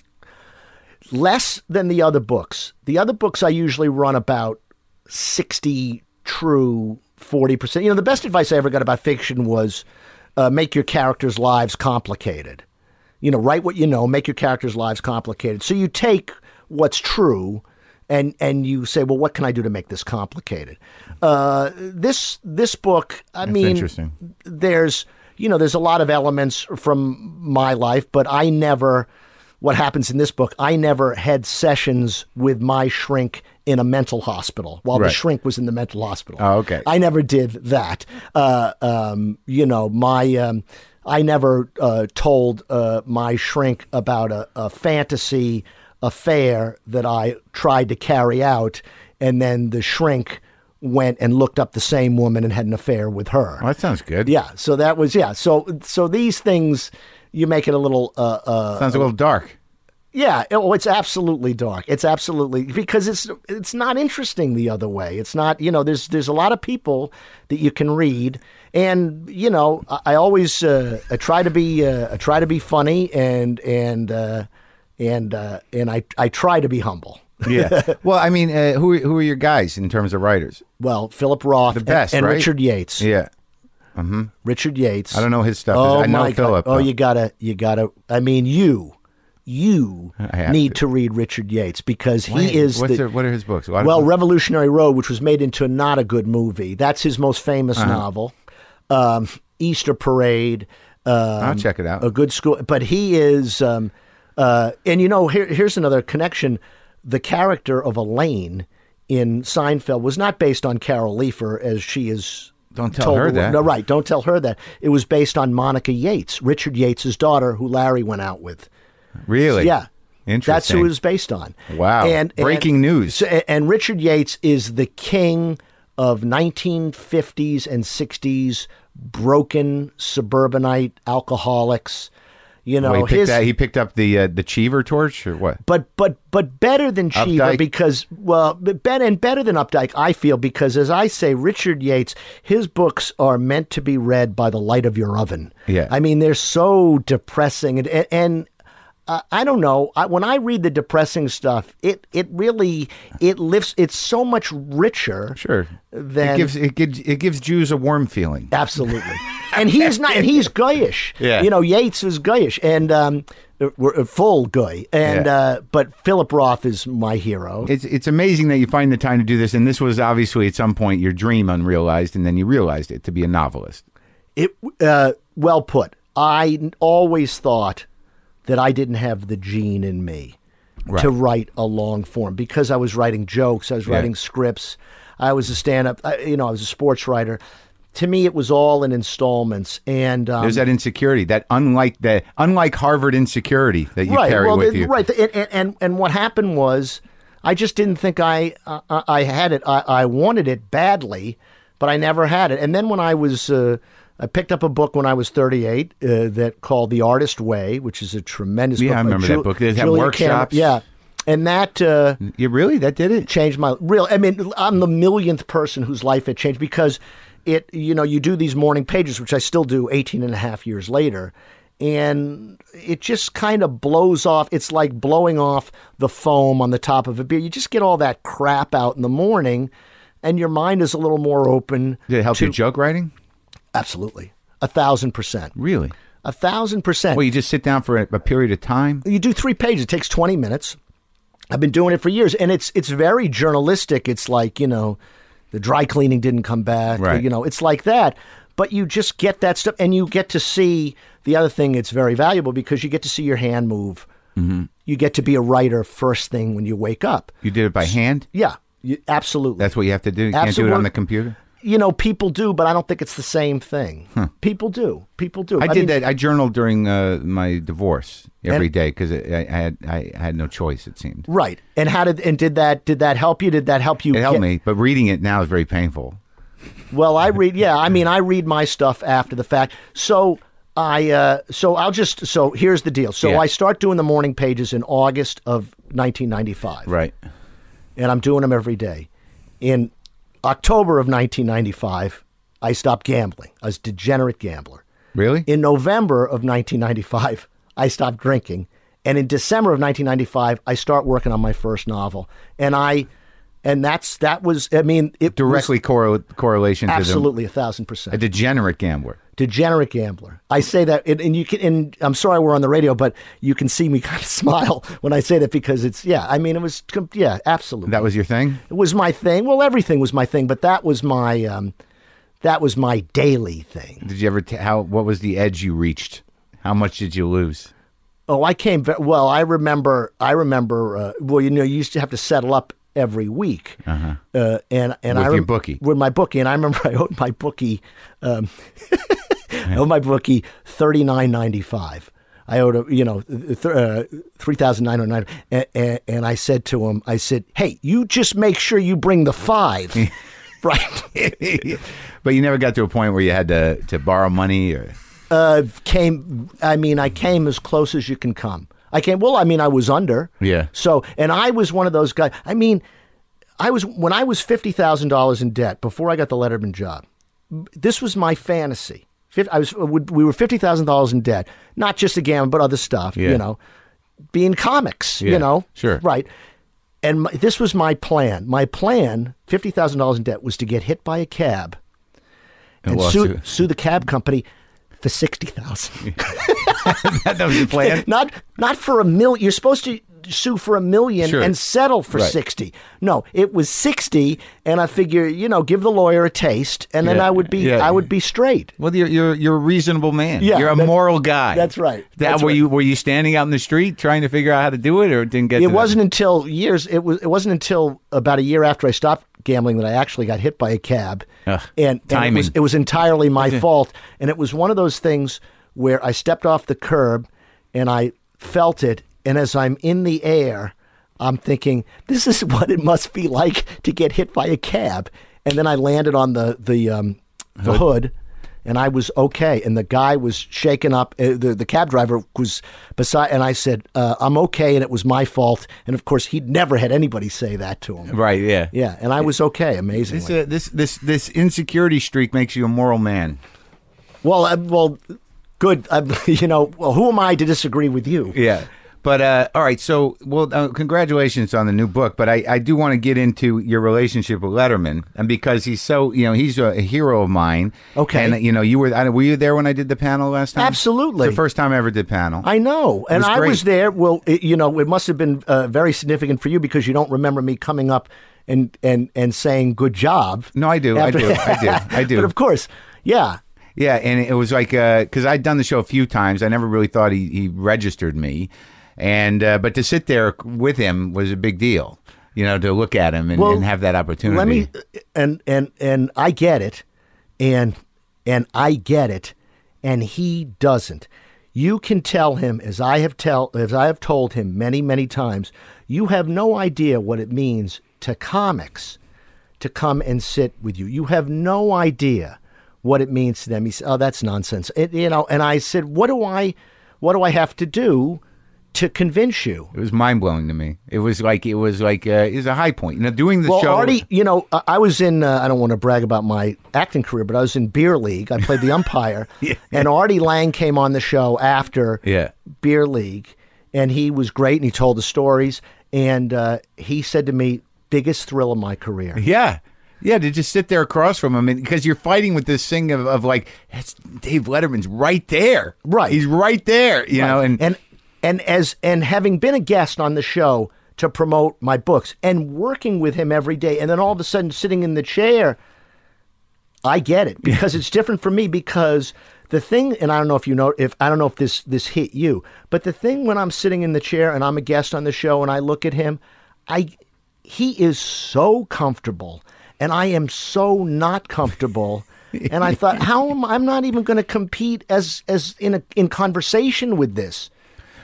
less than the other books. The other books I usually run about 60 true, 40%. You know, the best advice I ever got about fiction was uh, make your characters' lives complicated. You know, write what you know, make your characters' lives complicated. So you take what's true and and you say, well, what can I do to make this complicated? Uh, this this book, I That's mean, interesting. there's you know there's a lot of elements from my life but i never what happens in this book i never had sessions with my shrink in a mental hospital while the shrink was in the mental hospital Oh, okay. i never did that uh, um, you know my um, i never uh, told uh, my shrink about a, a fantasy affair that i tried to carry out and then the shrink went and looked up the same woman and had an affair with her Well, that sounds good. yeah. So that was yeah. So so these things you make it a little uh uh Sounds a little dark. yeah. Oh, it's absolutely dark. It's absolutely because it's it's not interesting the other way. It's not you know there's there's a lot of people that you can read and you know I, I always uh, I try to be uh, I try to be funny and and uh, and uh, and I I try to be humble. Yeah. well, I mean, uh, who who are your guys in terms of writers? Well, Philip Roth The best, and, and right? Richard Yates. Yeah. Hmm. Richard Yates. I don't know his stuff. Oh I know Philip. Oh, you gotta, you gotta. I mean, you, you need to. to. read Richard Yates because Wait, he is What's the. the, what are his books? What- well, Revolutionary Road, which was made into not a good movie. That's his most famous Uh-huh. novel. Um, Easter Parade. Um, I'll check it out. a good school. But he is, um, uh, and you know, here, here's another connection. The character of Elaine in Seinfeld was not based on Carol Leifer as she is. Don't tell her that. No, right. Don't tell her that. It was based on Monica Yates, Richard Yates' daughter, who Larry went out with. really? Yeah. Interesting. That's who it was based on. Wow. And, and- Breaking news. so- and Richard Yates is the king of 1950s and 60s broken suburbanite alcoholics. You know, Well, he, picked his that, he picked up the uh, the Cheever torch or what? but but but better than Cheever Updike? because well, better and better than Updike, I feel because as I say, Richard Yates, his books are meant to be read by the light of your oven. Yeah. I mean they're so depressing and and. Uh, I don't know. I, when I read the depressing stuff, it it really it lifts. It's so much richer. Sure. Then- it gives it gives it gives Jews a warm feeling. Absolutely. and he's not, and he's guyish. Yeah. You know, Yates is guyish and um, full guy. And Yeah. uh, but Philip Roth is my hero. It's it's amazing that you find the time to do this, and this was obviously at some point your dream unrealized, and then you realized it to be a novelist. It uh, well put. I always thought that I didn't have the gene in me Right. to write a long form because I was writing jokes, I was Yeah. writing scripts, I was a stand-up. You know, I was a sports writer. To me, it was all in installments, and um, There's that insecurity, that unlike that unlike Harvard insecurity that you right. carry well, with the- you. right. And, and and and what happened was, I just didn't think I uh, I had it. I, I wanted it badly, but I never had it. And then when I was uh, I picked up a book when I was 38 uh, that called The Artist Way, which is a tremendous Yeah, book. I remember that book. They had Julia Cameron- workshops. yeah, and that. Uh, You really? That did it? changed my real i mean i'm the millionth person whose life it changed because it you know you do these morning pages which i still do 18 and a half years later and it just kind of blows off it's like blowing off the foam on the top of a beer you just get all that crap out in the morning and your mind is a little more open Did it help to- your joke writing? Absolutely a thousand percent Really? a thousand percent Well, you just sit down for a, a period of time. you do three pages. It takes twenty minutes. I've been doing it for years, and it's it's very journalistic. It's like you know, the dry cleaning didn't come back. Right. You know, it's like that. But you just get that stuff, and you get to see the other thing. It's very valuable because you get to see your hand move. Mm-hmm. You get to be a writer first thing when you wake up. You did it by hand. Yeah, you, absolutely. That's what you have to do. You can't do it on the computer. You know, people do, but I don't think it's the same thing. People do. People do. I, did mean, that. I journaled during uh, my divorce every And- day because I, I had I had no choice. It seemed Right. And how did and did that did that help you? Did that help you? it helped get- me, but reading it now is very painful. Well, I read. Yeah, I mean, I read my stuff after the fact. So I, uh, so I'll just. So here's the deal. So Yeah. I start doing the morning pages in August of 1995, Right. and I'm doing them every day. In October of 1995, I stopped gambling. I was a degenerate gambler. Really? In November of 1995, I stopped drinking, and in December of 1995, I start working on my first novel, and I. And that's that was I mean it was Directly correl- correlation to absolutely a thousand percent. a degenerate gambler. degenerate gambler. I say that, and, and you can. And I'm sorry we're on the radio, but you can see me kind of smile when I say that because it's yeah. I mean, it was com- yeah, absolutely. That was your thing. it was my thing. Well, everything was my thing, but that was my um, that was my daily thing. Did you ever? T- how? What was the edge you reached? How much did you lose? Oh, I came well. I remember. I remember. Uh, well, you know, you used to have to settle up every week, uh and and Uh-huh. With I your bookie. with my bookie, and I remember I owed my bookie, um, I owed my bookie thirty nine ninety five. I owed a, you know th- uh, three thousand nine hundred nine, and, and, and I said to him, I said, "Hey, you just make sure you bring the five, right?" but you never got to a point where you had to to borrow money or. uh, came. I mean, I came as close as you can come. I can't. Well, I mean, I was under. Yeah. So, and I was one of those guys. I mean, I was when I was fifty thousand dollars in debt before I got the Letterman job. This was my fantasy. I was. Uh, we were fifty thousand dollars in debt, not just a gamble, but other stuff. Yeah. You know, being comics. Yeah, You know, sure. right. And my, this was my plan. My plan, fifty thousand dollars in debt, was to get hit by a cab And and sue, sue the cab company for sixty thousand. that was your plan. not not for a million. You're supposed to sue for a million Sure. and settle for Right. sixty. No, it was sixty, and I figure you know give the lawyer a taste, and then Yeah, I would be yeah. I would be straight. Well, you're you're you're a reasonable man. Yeah, you're a moral guy. that's right. That That's were right. you were you standing out in the street trying to figure out how to do it, or didn't get? It wasn't until years. It was. It wasn't until about a year after I stopped gambling that I actually got hit by a cab, Ugh, and, and it was it was entirely my fault. And it was one of those things where I stepped off the curb, and I felt it. And as I'm in the air, I'm thinking, "This is what it must be like to get hit by a cab." And then I landed on the the um, the hood and I was okay. And the guy was shaken up. Uh, the the cab driver was beside, and I said, uh, "I'm okay," and it was my fault. And of course, he'd never had anybody say that to him. right. Yeah. Yeah, and I was okay, This, amazingly. uh, this this this insecurity streak makes you a moral man. well, uh, well, good. Uh, you know, well, who am I to disagree with you? Yeah. But uh, all right, so well, uh, congratulations on the new book. But I, I do want to get into your relationship with Letterman, and because he's so, you know, he's a, hero of mine. Okay. and you know, you were I, were you there when I did the panel last time? Absolutely. It's the first time I ever did panel. I know, and was I was there. Well, it, you know, it must have been uh, very significant for you because you don't remember me coming up and and and saying "good job." No, I do, I do, I do, I do. but of course, yeah. Yeah, and it was like because I'd done the show a few times. I never really thought he, he registered me, and uh, but to sit there with him was a big deal. You know, to look at him and, Well, and have that opportunity. Let me and and and I get it, and and I get it, and he doesn't. You can tell him as I have tell as I have told him many many times. You have no idea what it means to comics to come and sit with you. You have no idea what it means to them. He said, "Oh, that's nonsense." It, you know, and I said, "What do I, what do I have to do to convince you?" It was mind blowing to me. It was like it was like uh, it was a high point. You know, doing the Well, show. Artie, you know, I- I was in. Uh, I don't want to brag about my acting career, but I was in beer league. I played the umpire, yeah. and Artie Lange came on the show after Yeah. beer league, and he was great, and he told the stories, and uh, he said to me, "Biggest thrill of my career." Yeah. Yeah, to just sit there across from him, and because you're fighting with this thing of, of like, that's Dave Letterman's right there, Right. He's right there, you know, and, and and as and having been a guest on the show to promote my books and working with him every day and then all of a sudden sitting in the chair I get it because it's different for me because the thing and I don't know if you know if I don't know if this this hit you but the thing when I'm sitting in the chair and I'm a guest on the show and I look at him I he is so comfortable and I am so not comfortable. And I thought how am I'm not even going to compete as as in a in conversation with this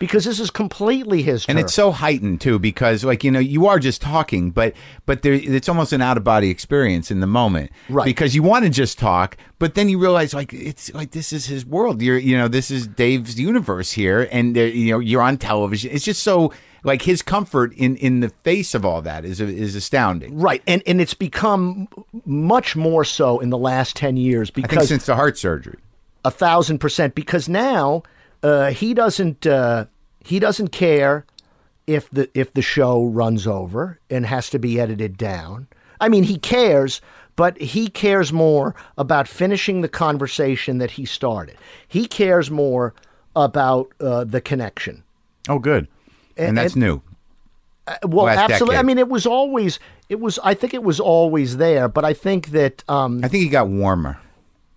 because this is completely his and turf. it's so heightened too because like you know you are just talking but but there it's almost an out of body experience in the moment. Right. because you want to just talk but then you realize like it's like this is his world. You're you know this is Dave's universe here and there, you know you're on television. It's just so like his comfort in in the face of all that is is astounding. Right and and it's become much more so in the last 10 years I think because since the heart surgery. A thousand percent because now uh, he doesn't uh, he doesn't care if the if the show runs over and has to be edited down. I mean, he cares, but he cares more about finishing the conversation that he started. He cares more about uh, the connection. oh good and, And- that's and- new Uh, Well, Last absolutely. I mean, it was always it was. I think it was always there, but I think that um, I think he got warmer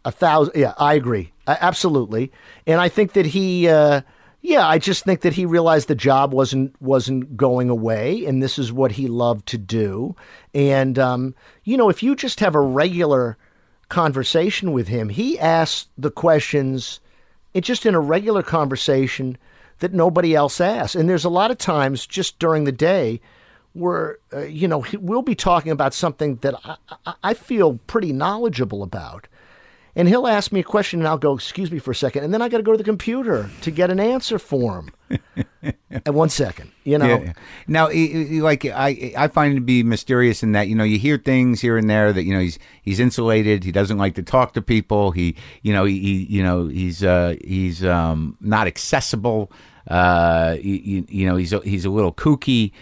A thousand. Yeah, I agree. Absolutely. And I think that he. Uh, yeah, I just think that he realized the job wasn't wasn't going away, and this is what he loved to do. And um, you know, if you just have a regular conversation with him, he asks the questions. It just in a regular conversation that nobody else asks. And there's a lot of times just during the day where uh, you know we'll be talking about something that I, I feel pretty knowledgeable about. And he'll ask me a question, and I'll go, "Excuse me for a second. and then I got to go to the computer to get an answer for him. At one second, you know. Yeah. Now, like I, I find it to be mysterious in that you know you hear things here and there that you know he's he's insulated. He doesn't like to talk to people. He, you know, he, he you know he's uh, he's um, not accessible. Uh, you, you know, he's a, he's a little kooky.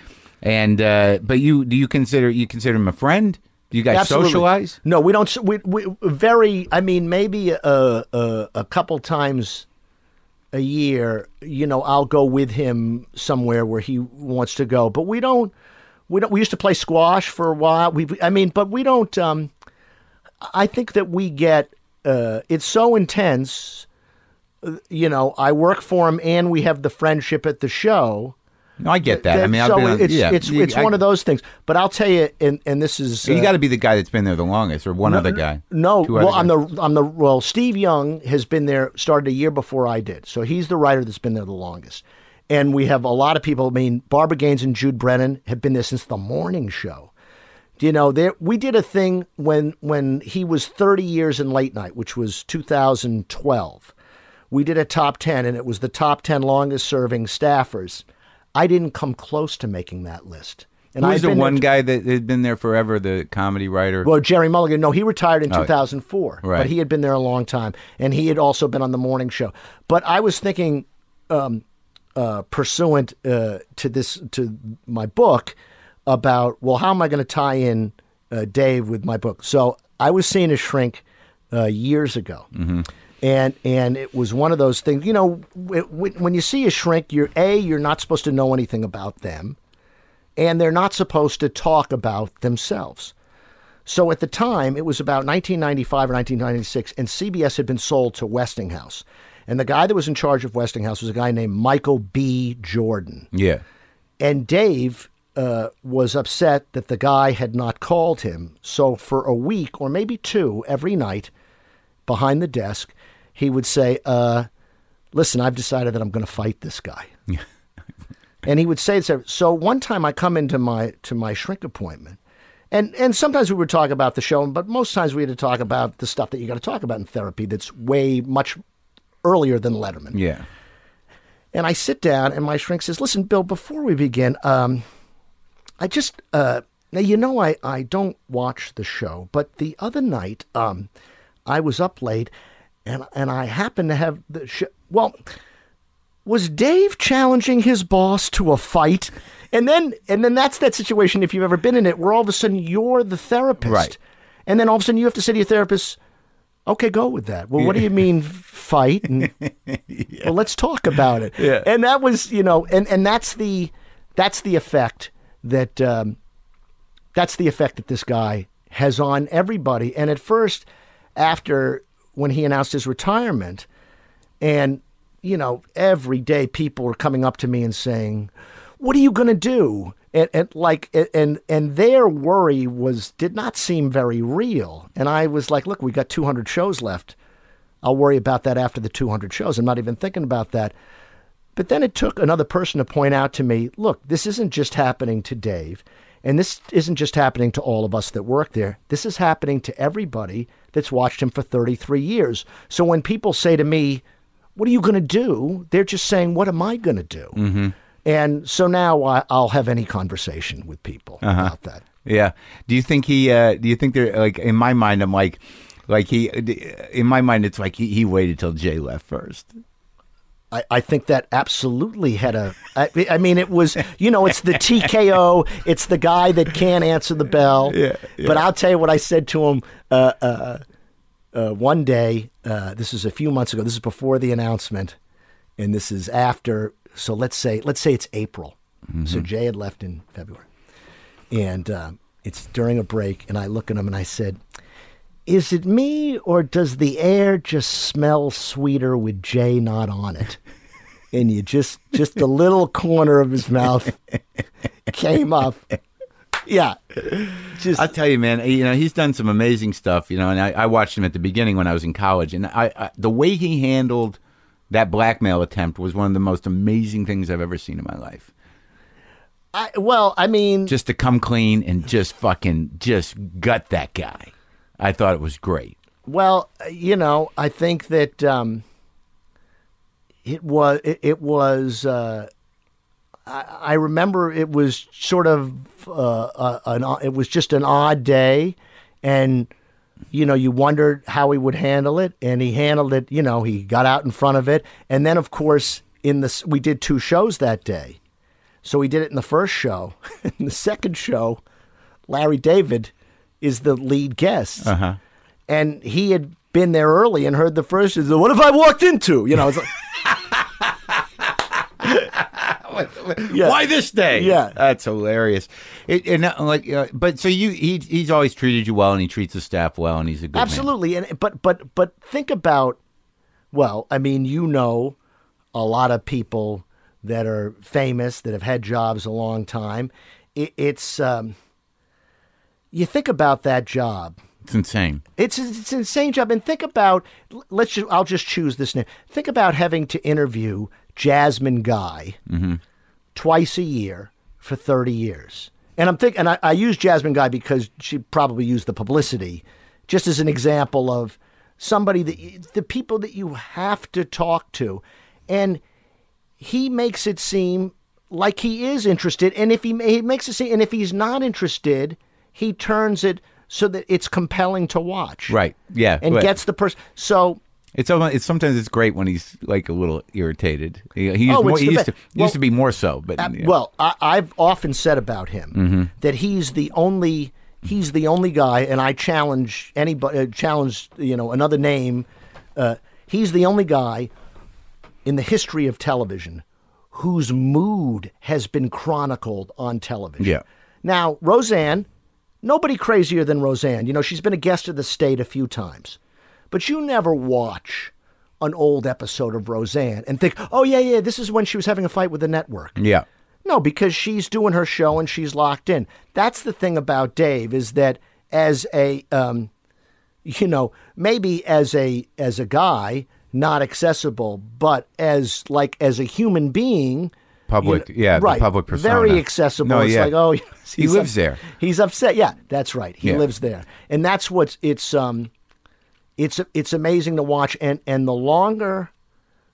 And uh, but you do you consider you consider him a friend? Do you guys Absolutely. socialize? No, we don't. We, we very. I mean, maybe a, a a couple times a year. You know, I'll go with him somewhere where he wants to go. But we don't. We don't. We used to play squash for a while. We. I mean, but we don't. Um, I think that we get. Uh, it's so intense. uh, You know, I work for him, and we have the friendship at the show. No, I get that. I That- mean, I've so on, it's yeah, it's you- it's I- one of those things. But I'll tell you, and and this is You uh, got to be the guy that's been there the longest, or one other guy. no, other well, I'm guys. the I'm the well. Steve Young has been there started a year before I did, so he's the writer that's been there the longest. And we have a lot of people. I mean, Barbara Gaines and Jude Brennan have been there since the morning show. You know, there we did a thing when when he was 30 years in late night, which was 2012. We did a top 10, and it was the top 10 longest serving staffers. I didn't come close to making that list. And Who's I've the one guy that had been there forever? The comedy writer. well, Jerry Mulligan, no, he retired in Oh, 2004, right. but he had been there a long time, and he had also been on the morning show. But I was thinking, um, uh, pursuant uh, to this to my book, about well, how am I going to tie in uh, Dave with my book? So I was seeing a shrink uh, years ago. And and it was one of those things, you know, when you see a shrink, you're a you're not supposed to know anything about them, and they're not supposed to talk about themselves. So at the time, it was about 1995 or 1996, and CBS had been sold to Westinghouse. And the guy that was in charge of Westinghouse was a guy named Michael B. Jordan. yeah. And Dave uh, was upset that the guy had not called him. So for a week or maybe two, every night behind the desk, he would say, uh, Listen, I've decided that I'm going to fight this guy. and he would say this. So one time I come into my to my shrink appointment, and and sometimes we would talk about the show, but most times we had to talk about the stuff that you got to talk about in therapy. That's way much earlier than Letterman. Yeah. And I sit down, and my shrink says, "Listen, Bill, before we begin, um, I just uh, now you know I I don't watch the show, but the other night um, I was up late, and and I happened to have the sh- well." Was Dave challenging his boss to a fight? And then and then that's that situation if you've ever been in it where all of a sudden you're the therapist. Right. And then all of a sudden you have to say to your therapist, Okay, go with that. Well, what do you mean fight? And, Well, let's talk about it. Yeah. And that was, you know, and and that's the that's the effect that um, that's the effect that this guy has on everybody. And at first, after when he announced his retirement, and you know, every day people were coming up to me and saying, "What are you going to do?" And, and like, and and their worry was did not seem very real. And I was like, "Look, we got 200 shows left. I'll worry about that after the 200 shows. I'm not even thinking about that." But then it took another person to point out to me, "Look, this isn't just happening to Dave." And this isn't just happening to all of us that work there. This is happening to everybody that's watched him for 33 years. So when people say to me, what are you going to do? They're just saying, what am I going to do? Mm-hmm. And so now I, I'll have any conversation with people about that. Yeah. Do you think he? Uh, do you think they're like in my mind? I'm like, like he. In my mind, it's like he, he waited till Jay left first. I, I think that absolutely had a. I, I mean, it was you know, it's the TKO. It's the guy that can't answer the bell. Yeah, But I'll tell you what I said to him uh, uh, uh, one day. Uh, this is a few months ago. This is before the announcement, and this is after. So let's say let's say it's April. So Jay had left in February, and uh, it's during a break, and I look at him and I said. Is it me or does the air just smell sweeter with Jay not on it? And you just just the little corner of his mouth came up. Yeah. Just I'll tell you, man. You know, he's done some amazing stuff. You know, and I, I watched him at the beginning when I was in college, and I, I the way he handled that blackmail attempt was one of the most amazing things I've ever seen in my life. I, well, I mean, Just to come clean and just fucking just gut that guy. I thought it was great. well, you know, I think that um, it was it, it was. Uh, I, I remember it was sort of uh, uh, an it was just an odd day, and you know you wondered how he would handle it, and he handled it. You know, he got out in front of it, and then of course in this we did two shows that day, so we did it in the first show. in the second show, Larry David is the lead guest, Uh-huh. and he had been there early and heard the first. "What if I walked into?" You know, it's like, Yeah. Why this day? Yeah. that's hilarious. It, and uh, like, uh, but so you he he's always treated you well, and he treats the staff well, and he's a good man. Absolutely, and but but but think about. Well, I mean, you know, a lot of people that are famous that have had jobs a long time. It, it's um, you think about that job. It's insane. It's it's an insane job, and think about. Let's. Just, I'll just choose this name. Think about having to interview Jasmine Guy mm-hmm. twice a year for thirty years. And I'm thinking, and I, I use Jasmine Guy because she probably used the publicity, just as an example of somebody that you- the people that you have to talk to, and he makes it seem like he is interested, and if he, he makes it seem, and if he's not interested, he turns it so that it's compelling to watch, Right. Yeah. and right. gets the person. So It's it's sometimes it's great when he's like a little irritated. He, he used, Oh, more, he used to he used to be more so, but Uh, yeah. Well, I, I've often said about him Mm-hmm. that he's the only he's the only guy, and I challenge anybody uh, challenge you know another name. Uh, he's the only guy in the history of television whose mood has been chronicled on television. Yeah. Now, Roseanne, nobody crazier than Roseanne. You know, she's been a guest of the state a few times, but you never watch an old episode of Roseanne and think, oh yeah, yeah, this is when she was having a fight with the network. yeah. No, because she's doing her show and she's locked in. That's the thing about Dave is that as a, um, you know, maybe as a as a guy, not accessible, but as like as a human being, public, you know- yeah, the right, public persona. very accessible. No, it's yeah. like, oh, He lives there. He's upset. Yeah, that's right. He Yeah. lives there, and that's what's it's um, it's it's amazing to watch. And and the longer,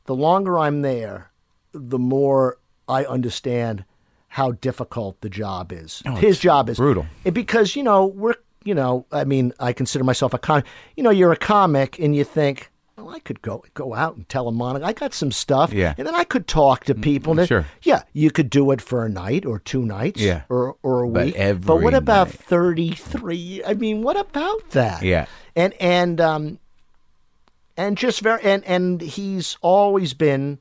the longer I'm there, the more I understand how difficult the job is. Oh, His job is Oh, brutal. It- because you know we're you know I mean I consider myself a con. You know you're a comic and you think. Well, I could go go out and tell a monologue. I got some stuff, Yeah. and then I could talk to people. and sure. yeah, you could do it for a night or two nights, Yeah. or or a But week. every but what about night. thirty three? I mean, what about that? Yeah. and and um, and just very and and he's always been,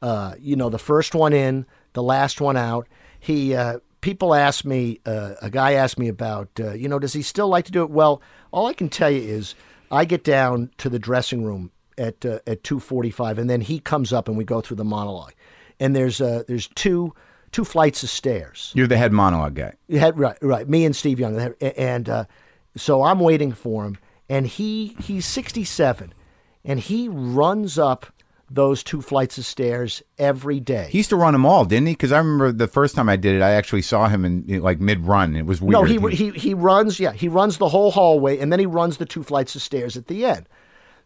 uh, you know, the first one in, the last one out. He uh, people ask me, uh, a guy asked me about, uh, you know, does he still like to do it? Well, all I can tell you is, I get down to the dressing room at uh, at two forty five, and then he comes up and we go through the monologue, and there's uh, there's two two flights of stairs. You're the head monologue guy. You had right, right. Me and Steve Young, and uh, so I'm waiting for him, and he he's 67, and he runs up those two flights of stairs every day. He used to run them all, didn't he? Because I remember the first time I did it, I actually saw him in, in, like mid run. It was weird. no, he, he he runs. Yeah, he runs the whole hallway, and then he runs the two flights of stairs at the end.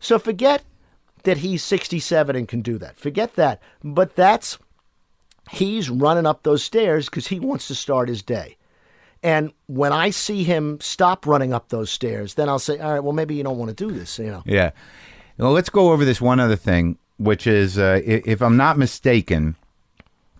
So forget that he's 67 and can do that. Forget that. But that's he's running up those stairs because he wants to start his day. And when I see him stop running up those stairs, then I'll say, all right, well, maybe you don't want to do this, you know. Yeah. Well, let's go over this one other thing, which is, uh, if I'm not mistaken,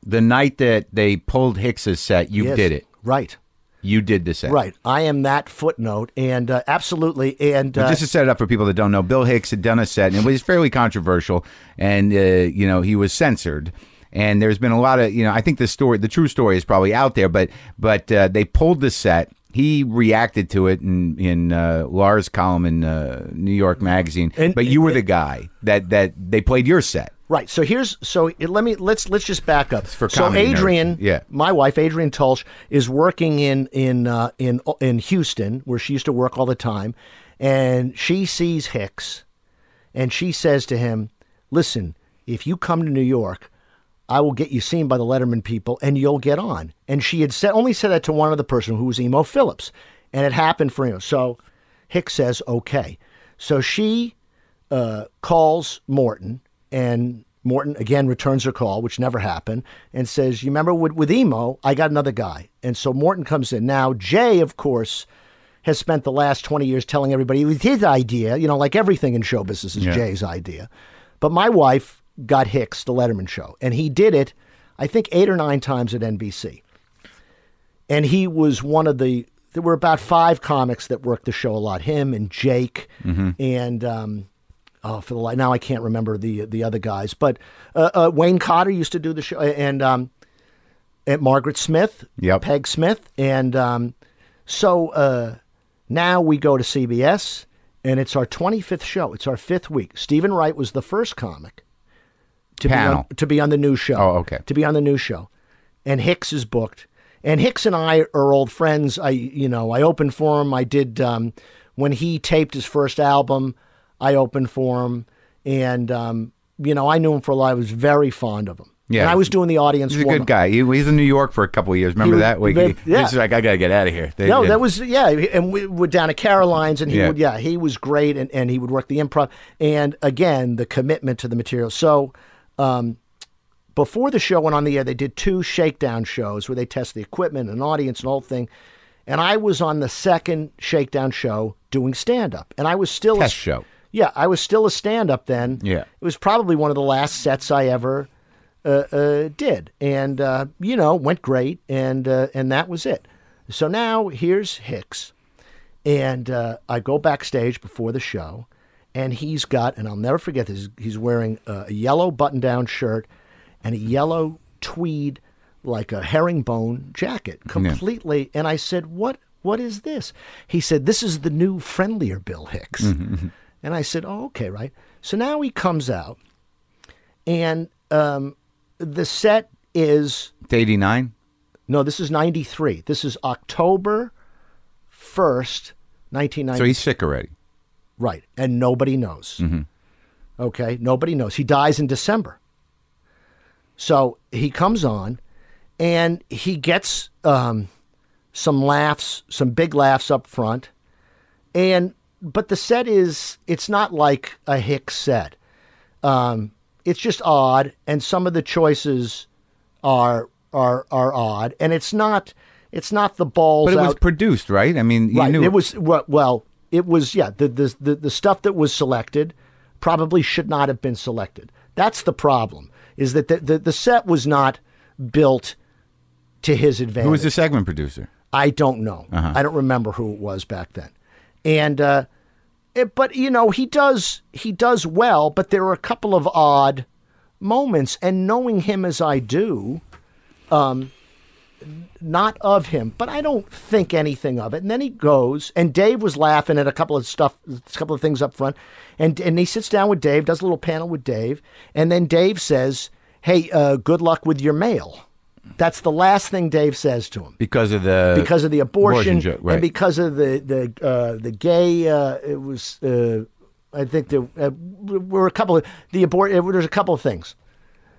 the night that they pulled Hicks's set, you Yes. did it. Right, You did the set. right. I am that footnote, and uh, absolutely. And uh, just to set it up for people that don't know, Bill Hicks had done a set, and it was fairly controversial, and uh, you know he was censored. And there's been a lot of you know I think the story, the true story, is probably out there, but but uh, they pulled the set. He reacted to it in in uh, Lahr's column in uh, New York Magazine. And- but you were the guy that that they played your set. Right. So here's so it- let me let's let's just back up. for so nerds. Adrianne, Yeah. my wife Adrianne Tolsch is working in in uh, in in Houston where she used to work all the time, and she sees Hicks, and she says to him, "Listen, if you come to New York." I will get you seen by the Letterman people, and you'll get on. And she had said only said that to one other person who was Emo Phillips, and it happened for him. So Hicks says, "Okay." So she uh, calls Morton, and Morton again returns her call, which never happened, and says, "You remember with, with emo, I got another guy." And so Morton comes in. Now Jay, of course, has spent the last twenty years telling everybody it was his idea. You know, like everything in show business is Yeah. Jay's idea. But my wife got Hicks the Letterman show, and he did it, I think, eight or nine times at NBC. And he was one of the. There were about five comics that worked the show a lot. Him and Jake, and um, oh, for the now I can't remember the the other guys, but uh, uh, Wayne Cotter used to do the show, and um, and Margaret Smith, Yep. Peg Smith, and um, so uh, now we go to CBS, and it's our 25th show. It's our fifth week. Steven Wright was the first comic to be on, to be on the new show. Oh, okay. To be on the new show, and Hicks is booked. And Hicks and I are old friends. I, you know, I opened for him. I did um, when he taped his first album. I opened for him, and um, you know, I knew him for a while. I was very fond of him. Yeah. and I was doing the audience. He's a good guy. He, he's in New York for a couple of years. Remember was- that? We, that- yeah. He's like, I gotta get out of here. They- No, yeah. that was yeah, and we were down at Caroline's, and he Yeah. would yeah, he was great, and, and he would work the improv, and again the commitment to the material. So, um, before the show went on the air, they did two shakedown shows where they test the equipment and audience and whole thing, and I was on the second shakedown show doing stand up, and I was still a Test show. Yeah, I was still a stand up then. Yeah. it was probably one of the last sets I ever uh, uh, did, and uh, you know went great, and uh, and that was it. So now here's Hicks, and uh, I go backstage before the show, and he's got, and I'll never forget this. He's wearing a yellow button-down shirt and a yellow tweed, like a herringbone jacket, completely. And I said, "What? What is this?" He said, "This is the new friendlier Bill Hicks." And I said, "Oh, okay, right." So now he comes out, and um, the set is 89? no, this is '93. This is October first, nineteen ninety. So he's sick already. Right, and nobody knows. Okay, nobody knows. He dies in December. So he comes on, and he gets um, some laughs, some big laughs up front, and but the set is it's not like a Hicks set. Um, it's just odd, and some of the choices are are are odd, and it's not it's not the balls But it was out. produced, right? I mean, you right. knew It was well, well. It was yeah. The, the the the stuff that was selected probably should not have been selected. That's the problem. Is that the the, the set was not built to his advantage. Who was the segment producer? I don't know. Uh-huh. I don't remember who it was back then. And uh, it, but you know he does he does well, but there are a couple of odd moments. And knowing him as I do, um, not of him, but I don't think anything of it. And then he goes, and Dave was laughing at a couple of stuff, a couple of things up front, and and he sits down with Dave, does a little panel with Dave, and then Dave says, "Hey, uh, good luck with your mail." That's the last thing Dave says to him Because of the because of the abortion, joke, right. and because of the the uh, the gay. Uh, it was uh, I think there uh, were a couple of the abort. There's a couple of things.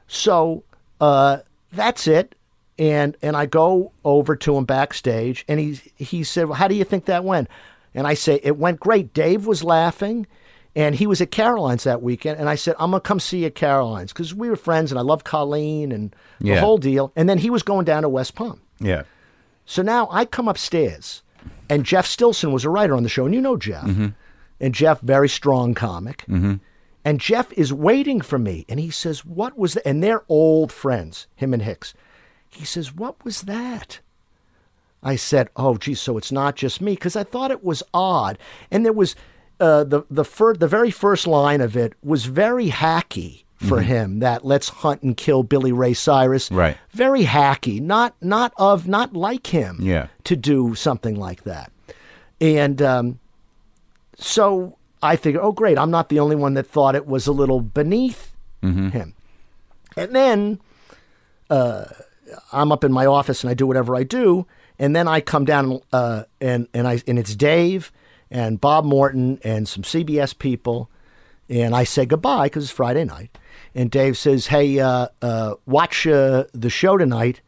So uh, that's it. And and I go over to him backstage, and he he said, well, "How do you think that went?" And I say, "It went great." Dave was laughing, and he was at Caroline's that weekend. And I said, "I'm gonna come see you at Caroline's because we were friends, and I love Colleen and the Yeah. whole deal." And then he was going down to West Palm. yeah. So now I come upstairs, and Jeff Stilson was a writer on the show, and you know Jeff. Mm-hmm. And Jeff, very strong comic. Mm-hmm. And Jeff is waiting for me, and he says, What was The-? And they're old friends, him and Hicks. He says, What was that? I said, "Oh, geez, so it's not just me," because I thought it was odd, and there was uh, the the fir- the very first line of it was very hacky for him. That let's hunt and kill Billy Ray Cyrus, Right. Very hacky, not not of not like him, Yeah. to do something like that, and um, so I figured, oh, great, I'm not the only one that thought it was a little beneath him, and then I'm up in my office and I do whatever I do, and then I come down uh, and and I and it's Dave and Bob Morton and some CBS people, and I say goodbye because it's Friday night, and Dave says, "Hey, uh, uh, watch uh, the show tonight,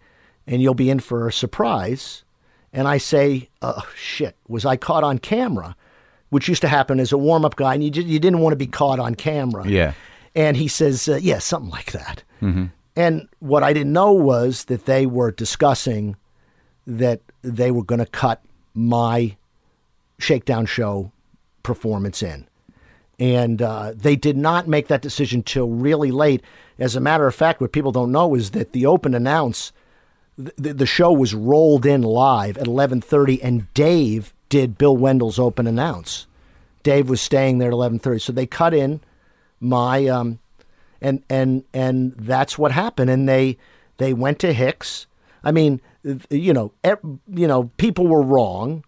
and you'll be in for a surprise," and I say, "Oh shit, was I caught on camera?" Which used to happen as a warm up guy, and you, just, you didn't want to be caught on camera. Yeah. And he says, uh, yeah, something like that. And what I didn't know was that they were discussing that they were going to cut my Shakedown Show performance in. And uh, they did not make that decision till really late. As a matter of fact, what people don't know is that the open announce, the, the show was rolled in live at 11:30, and Dave did Bill Wendell's open announce. Dave was staying there at 11:30, so they cut in my um, and and and that's what happened. And they they went to Hicks. I mean, you know, you know, people were wrong.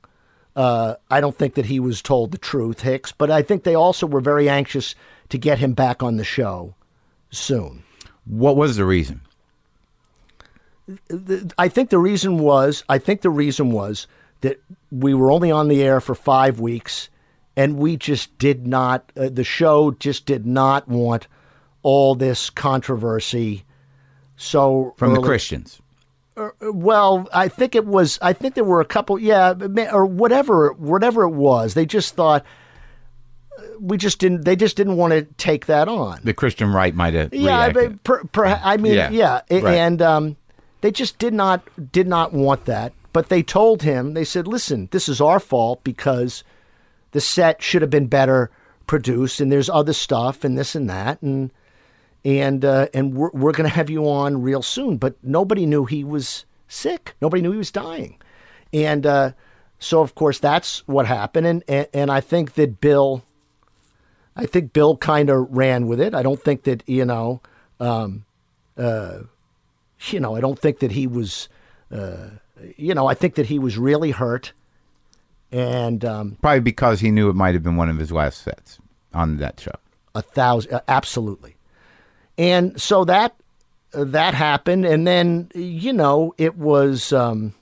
Uh, I don't think that he was told the truth, Hicks, but I think they also were very anxious to get him back on the show soon. What was the reason? I think the reason was I think the reason was that we were only on the air for five weeks, and we just did not. Uh, the show just did not want all this controversy. So From the Christians. well, I think it was. I think there were a couple. Yeah, or whatever. Whatever it was, they just thought uh, we just didn't. They just didn't want to take that on. The Christian right might have Yeah, I reacted. mean, per, per, I mean, Yeah, yeah, right. and um, they just did not did not want that. But they told him, they said, "Listen, this is our fault because the set should have been better produced, and there's other stuff, and this and that, and and uh, and we're we're going to have you on real soon." But nobody knew he was sick. Nobody knew he was dying, and uh, so of course that's what happened. And, and and I think that Bill. I think Bill kind of ran with it. I don't think that you know, um, uh, you know, I don't think that he was, uh, you know, I think that he was really hurt, and um, Probably because he knew it might have been one of his last sets on that show. a thousand, absolutely, and so that that happened, and then you know it was. Um,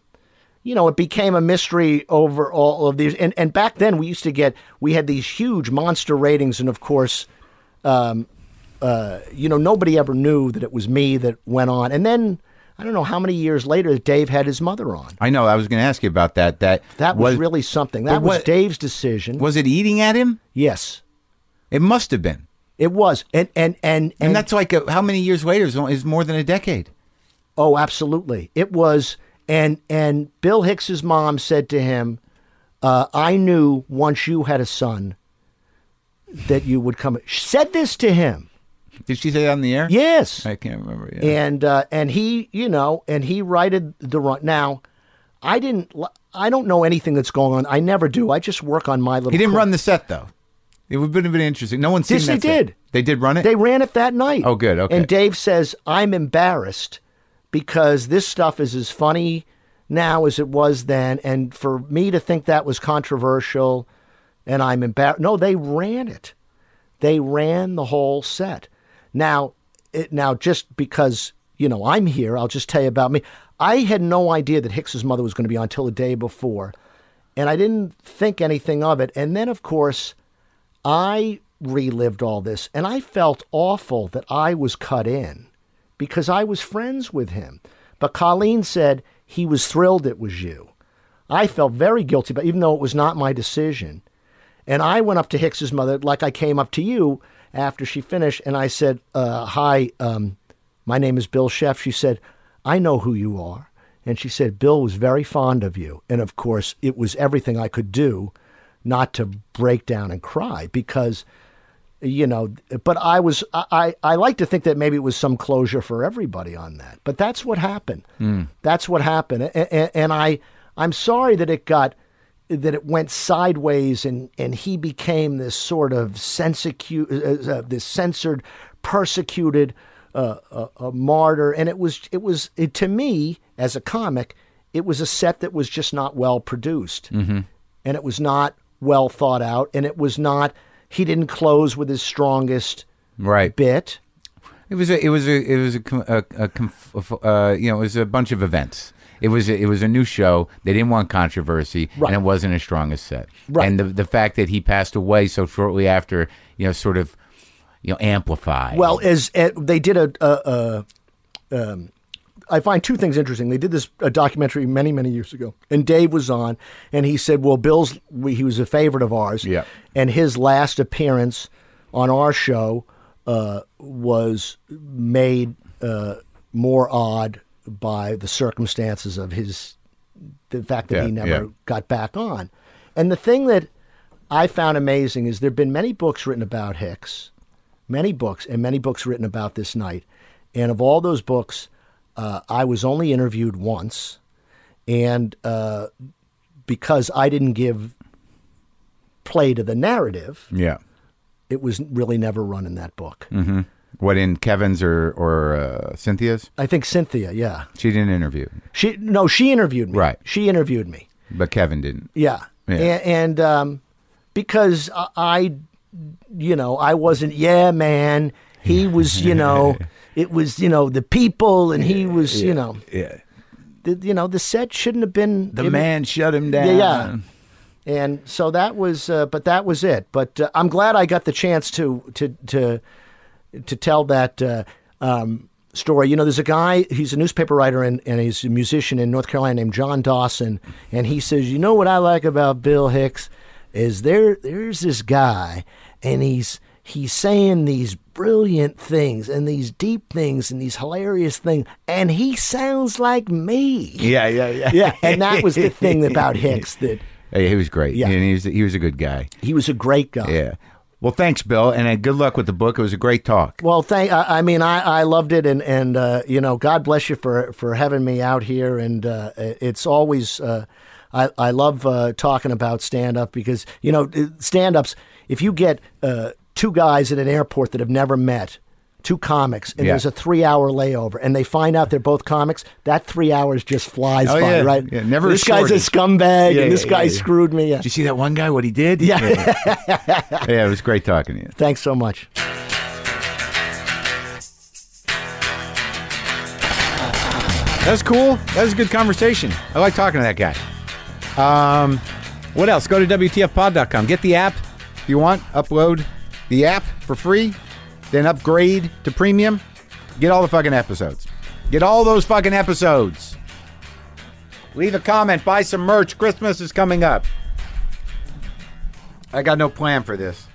you know, it became a mystery over all of these. And, and back then, we used to get, we had these huge monster ratings. And of course, um, uh, you know, nobody ever knew that it was me that went on. And then I don't know how many years later Dave had his mother on. I know. I was going to ask you about that. That That was, really something. That but was Dave's decision. Was it eating at him? yes, It must have been. It was. And and and And, that's like a, how many years later? Is more than a decade. Oh, absolutely. It was, and and Bill Hicks's mom said to him, uh, "I knew once you had a son that you would come." She said this to him. Did she say that on the air? Yes, I can't remember. Yeah. and uh, and he, you know, and he righted the wrong. Now, I didn't. I don't know anything that's going on. I never do. I just work on my little. he didn't run the set though. It would have been interesting. No one's seen Yes, that they set. did. They did run it. They ran it that night. Oh, good, okay. And Dave says, I'm embarrassed because this stuff is as funny now as it was then. And for me to think that was controversial and I'm embarrassed. No, they ran it. They ran the whole set. Now, it, now just because, you know, I'm here, I'll just tell you about me. I had no idea that Hicks's mother was going to be on until the day before. And I didn't think anything of it. And then, of course, I relived all this and I felt awful that I was cut in because I was friends with him. But Colleen said he was thrilled it was you. I felt very guilty, but even though it was not my decision. And I went up to Hicks's mother like I came up to you after she finished and I said, uh, Hi, um, my name is Bill Scheft. She said, I know who you are. And she said, Bill was very fond of you. And of course, it was everything I could do not to break down and cry because you know but i was i i like to think that maybe it was some closure for everybody on that but that's what happened. That's what happened. And, and i i'm sorry that it got that it went sideways and and he became this sort of censicu- uh, uh, this censored persecuted uh, uh, a martyr. And it was it was it, to me as a comic it was a set that was just not well produced. And it was not well thought out and it was not he didn't close with his strongest right. bit It was a. It was a. It was a. com- a, a uh, you know, it was a bunch of events. It was. A, it was a new show. They didn't want controversy, Right. and it wasn't as strong a set. Right. And the the fact that he passed away so shortly after, you know, sort of, you know, amplified. well as uh, they did a, a, a um, I find two things interesting. They did this a documentary many, many years ago, and Dave was on, and he said, "Well, Bill's we, he was a favorite of ours, Yeah. and his last appearance on our show uh, was made uh, more odd by the circumstances of his the fact that Yeah, he never yeah. got back on." And the thing that I found amazing is there have been many books written about Hicks, many books, and many books written about this night. And of all those books, uh, I was only interviewed once, and uh, because I didn't give play to the narrative, yeah. it was really never run in that book. Mm-hmm. What in Kevin's or or uh, Cynthia's? I think Cynthia, yeah, She didn't interview, she no, she interviewed me. Right. she interviewed me. but Kevin didn't. Yeah, Yeah. and, and um, because I, I, you know, I wasn't. Yeah, man. He was, you know, it was, you know, the people, and he was, you know, Yeah. the, you know, the set shouldn't have been The it- man shut him down. Yeah, yeah. And so that was, uh, but that was it. But uh, I'm glad I got the chance to to to to tell that uh, um, story. You know, there's a guy. He's a newspaper writer and, and he's a musician in North Carolina named John Dawson. And he says, you know what I like about Bill Hicks is there. There's this guy, and he's he's saying these brilliant things and these deep things and these hilarious things, and he sounds like me. Yeah, yeah, yeah. Yeah, and that was the thing about Hicks that Hey, he was great. Yeah. and he was he was a good guy. he was a great guy. Yeah. Well, thanks, Bill, and uh, good luck with the book. It was a great talk. Well, thank. I, I mean, I, I loved it, and and uh, you know, God bless you for for having me out here, and uh, it's always. Uh, I I love uh, talking about stand up because you know stand ups. If you get uh, two guys at an airport that have never met. Two comics, and Yeah. there's a three-hour layover, and they find out they're both comics. That three hours just flies Oh, by, yeah. right? Yeah, never This guy's a scumbag, Yeah, and this yeah, guy yeah, yeah. screwed me. Yeah. Did you see that one guy? What he did? Yeah. yeah. Yeah, it was great talking to you. Thanks so much. That was cool. That was a good conversation. I like talking to that guy. Um, what else? Go to WTFpod.com. Get the app if you want. Upload the app for free. Then upgrade to premium. Get all the fucking episodes. Get all those fucking episodes. Leave a comment, buy some merch. Christmas is coming up. I got no plan for this.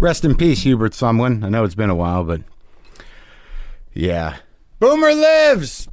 Rest in peace, Hubert Sumlin. I know it's been a while, but yeah. Boomer lives!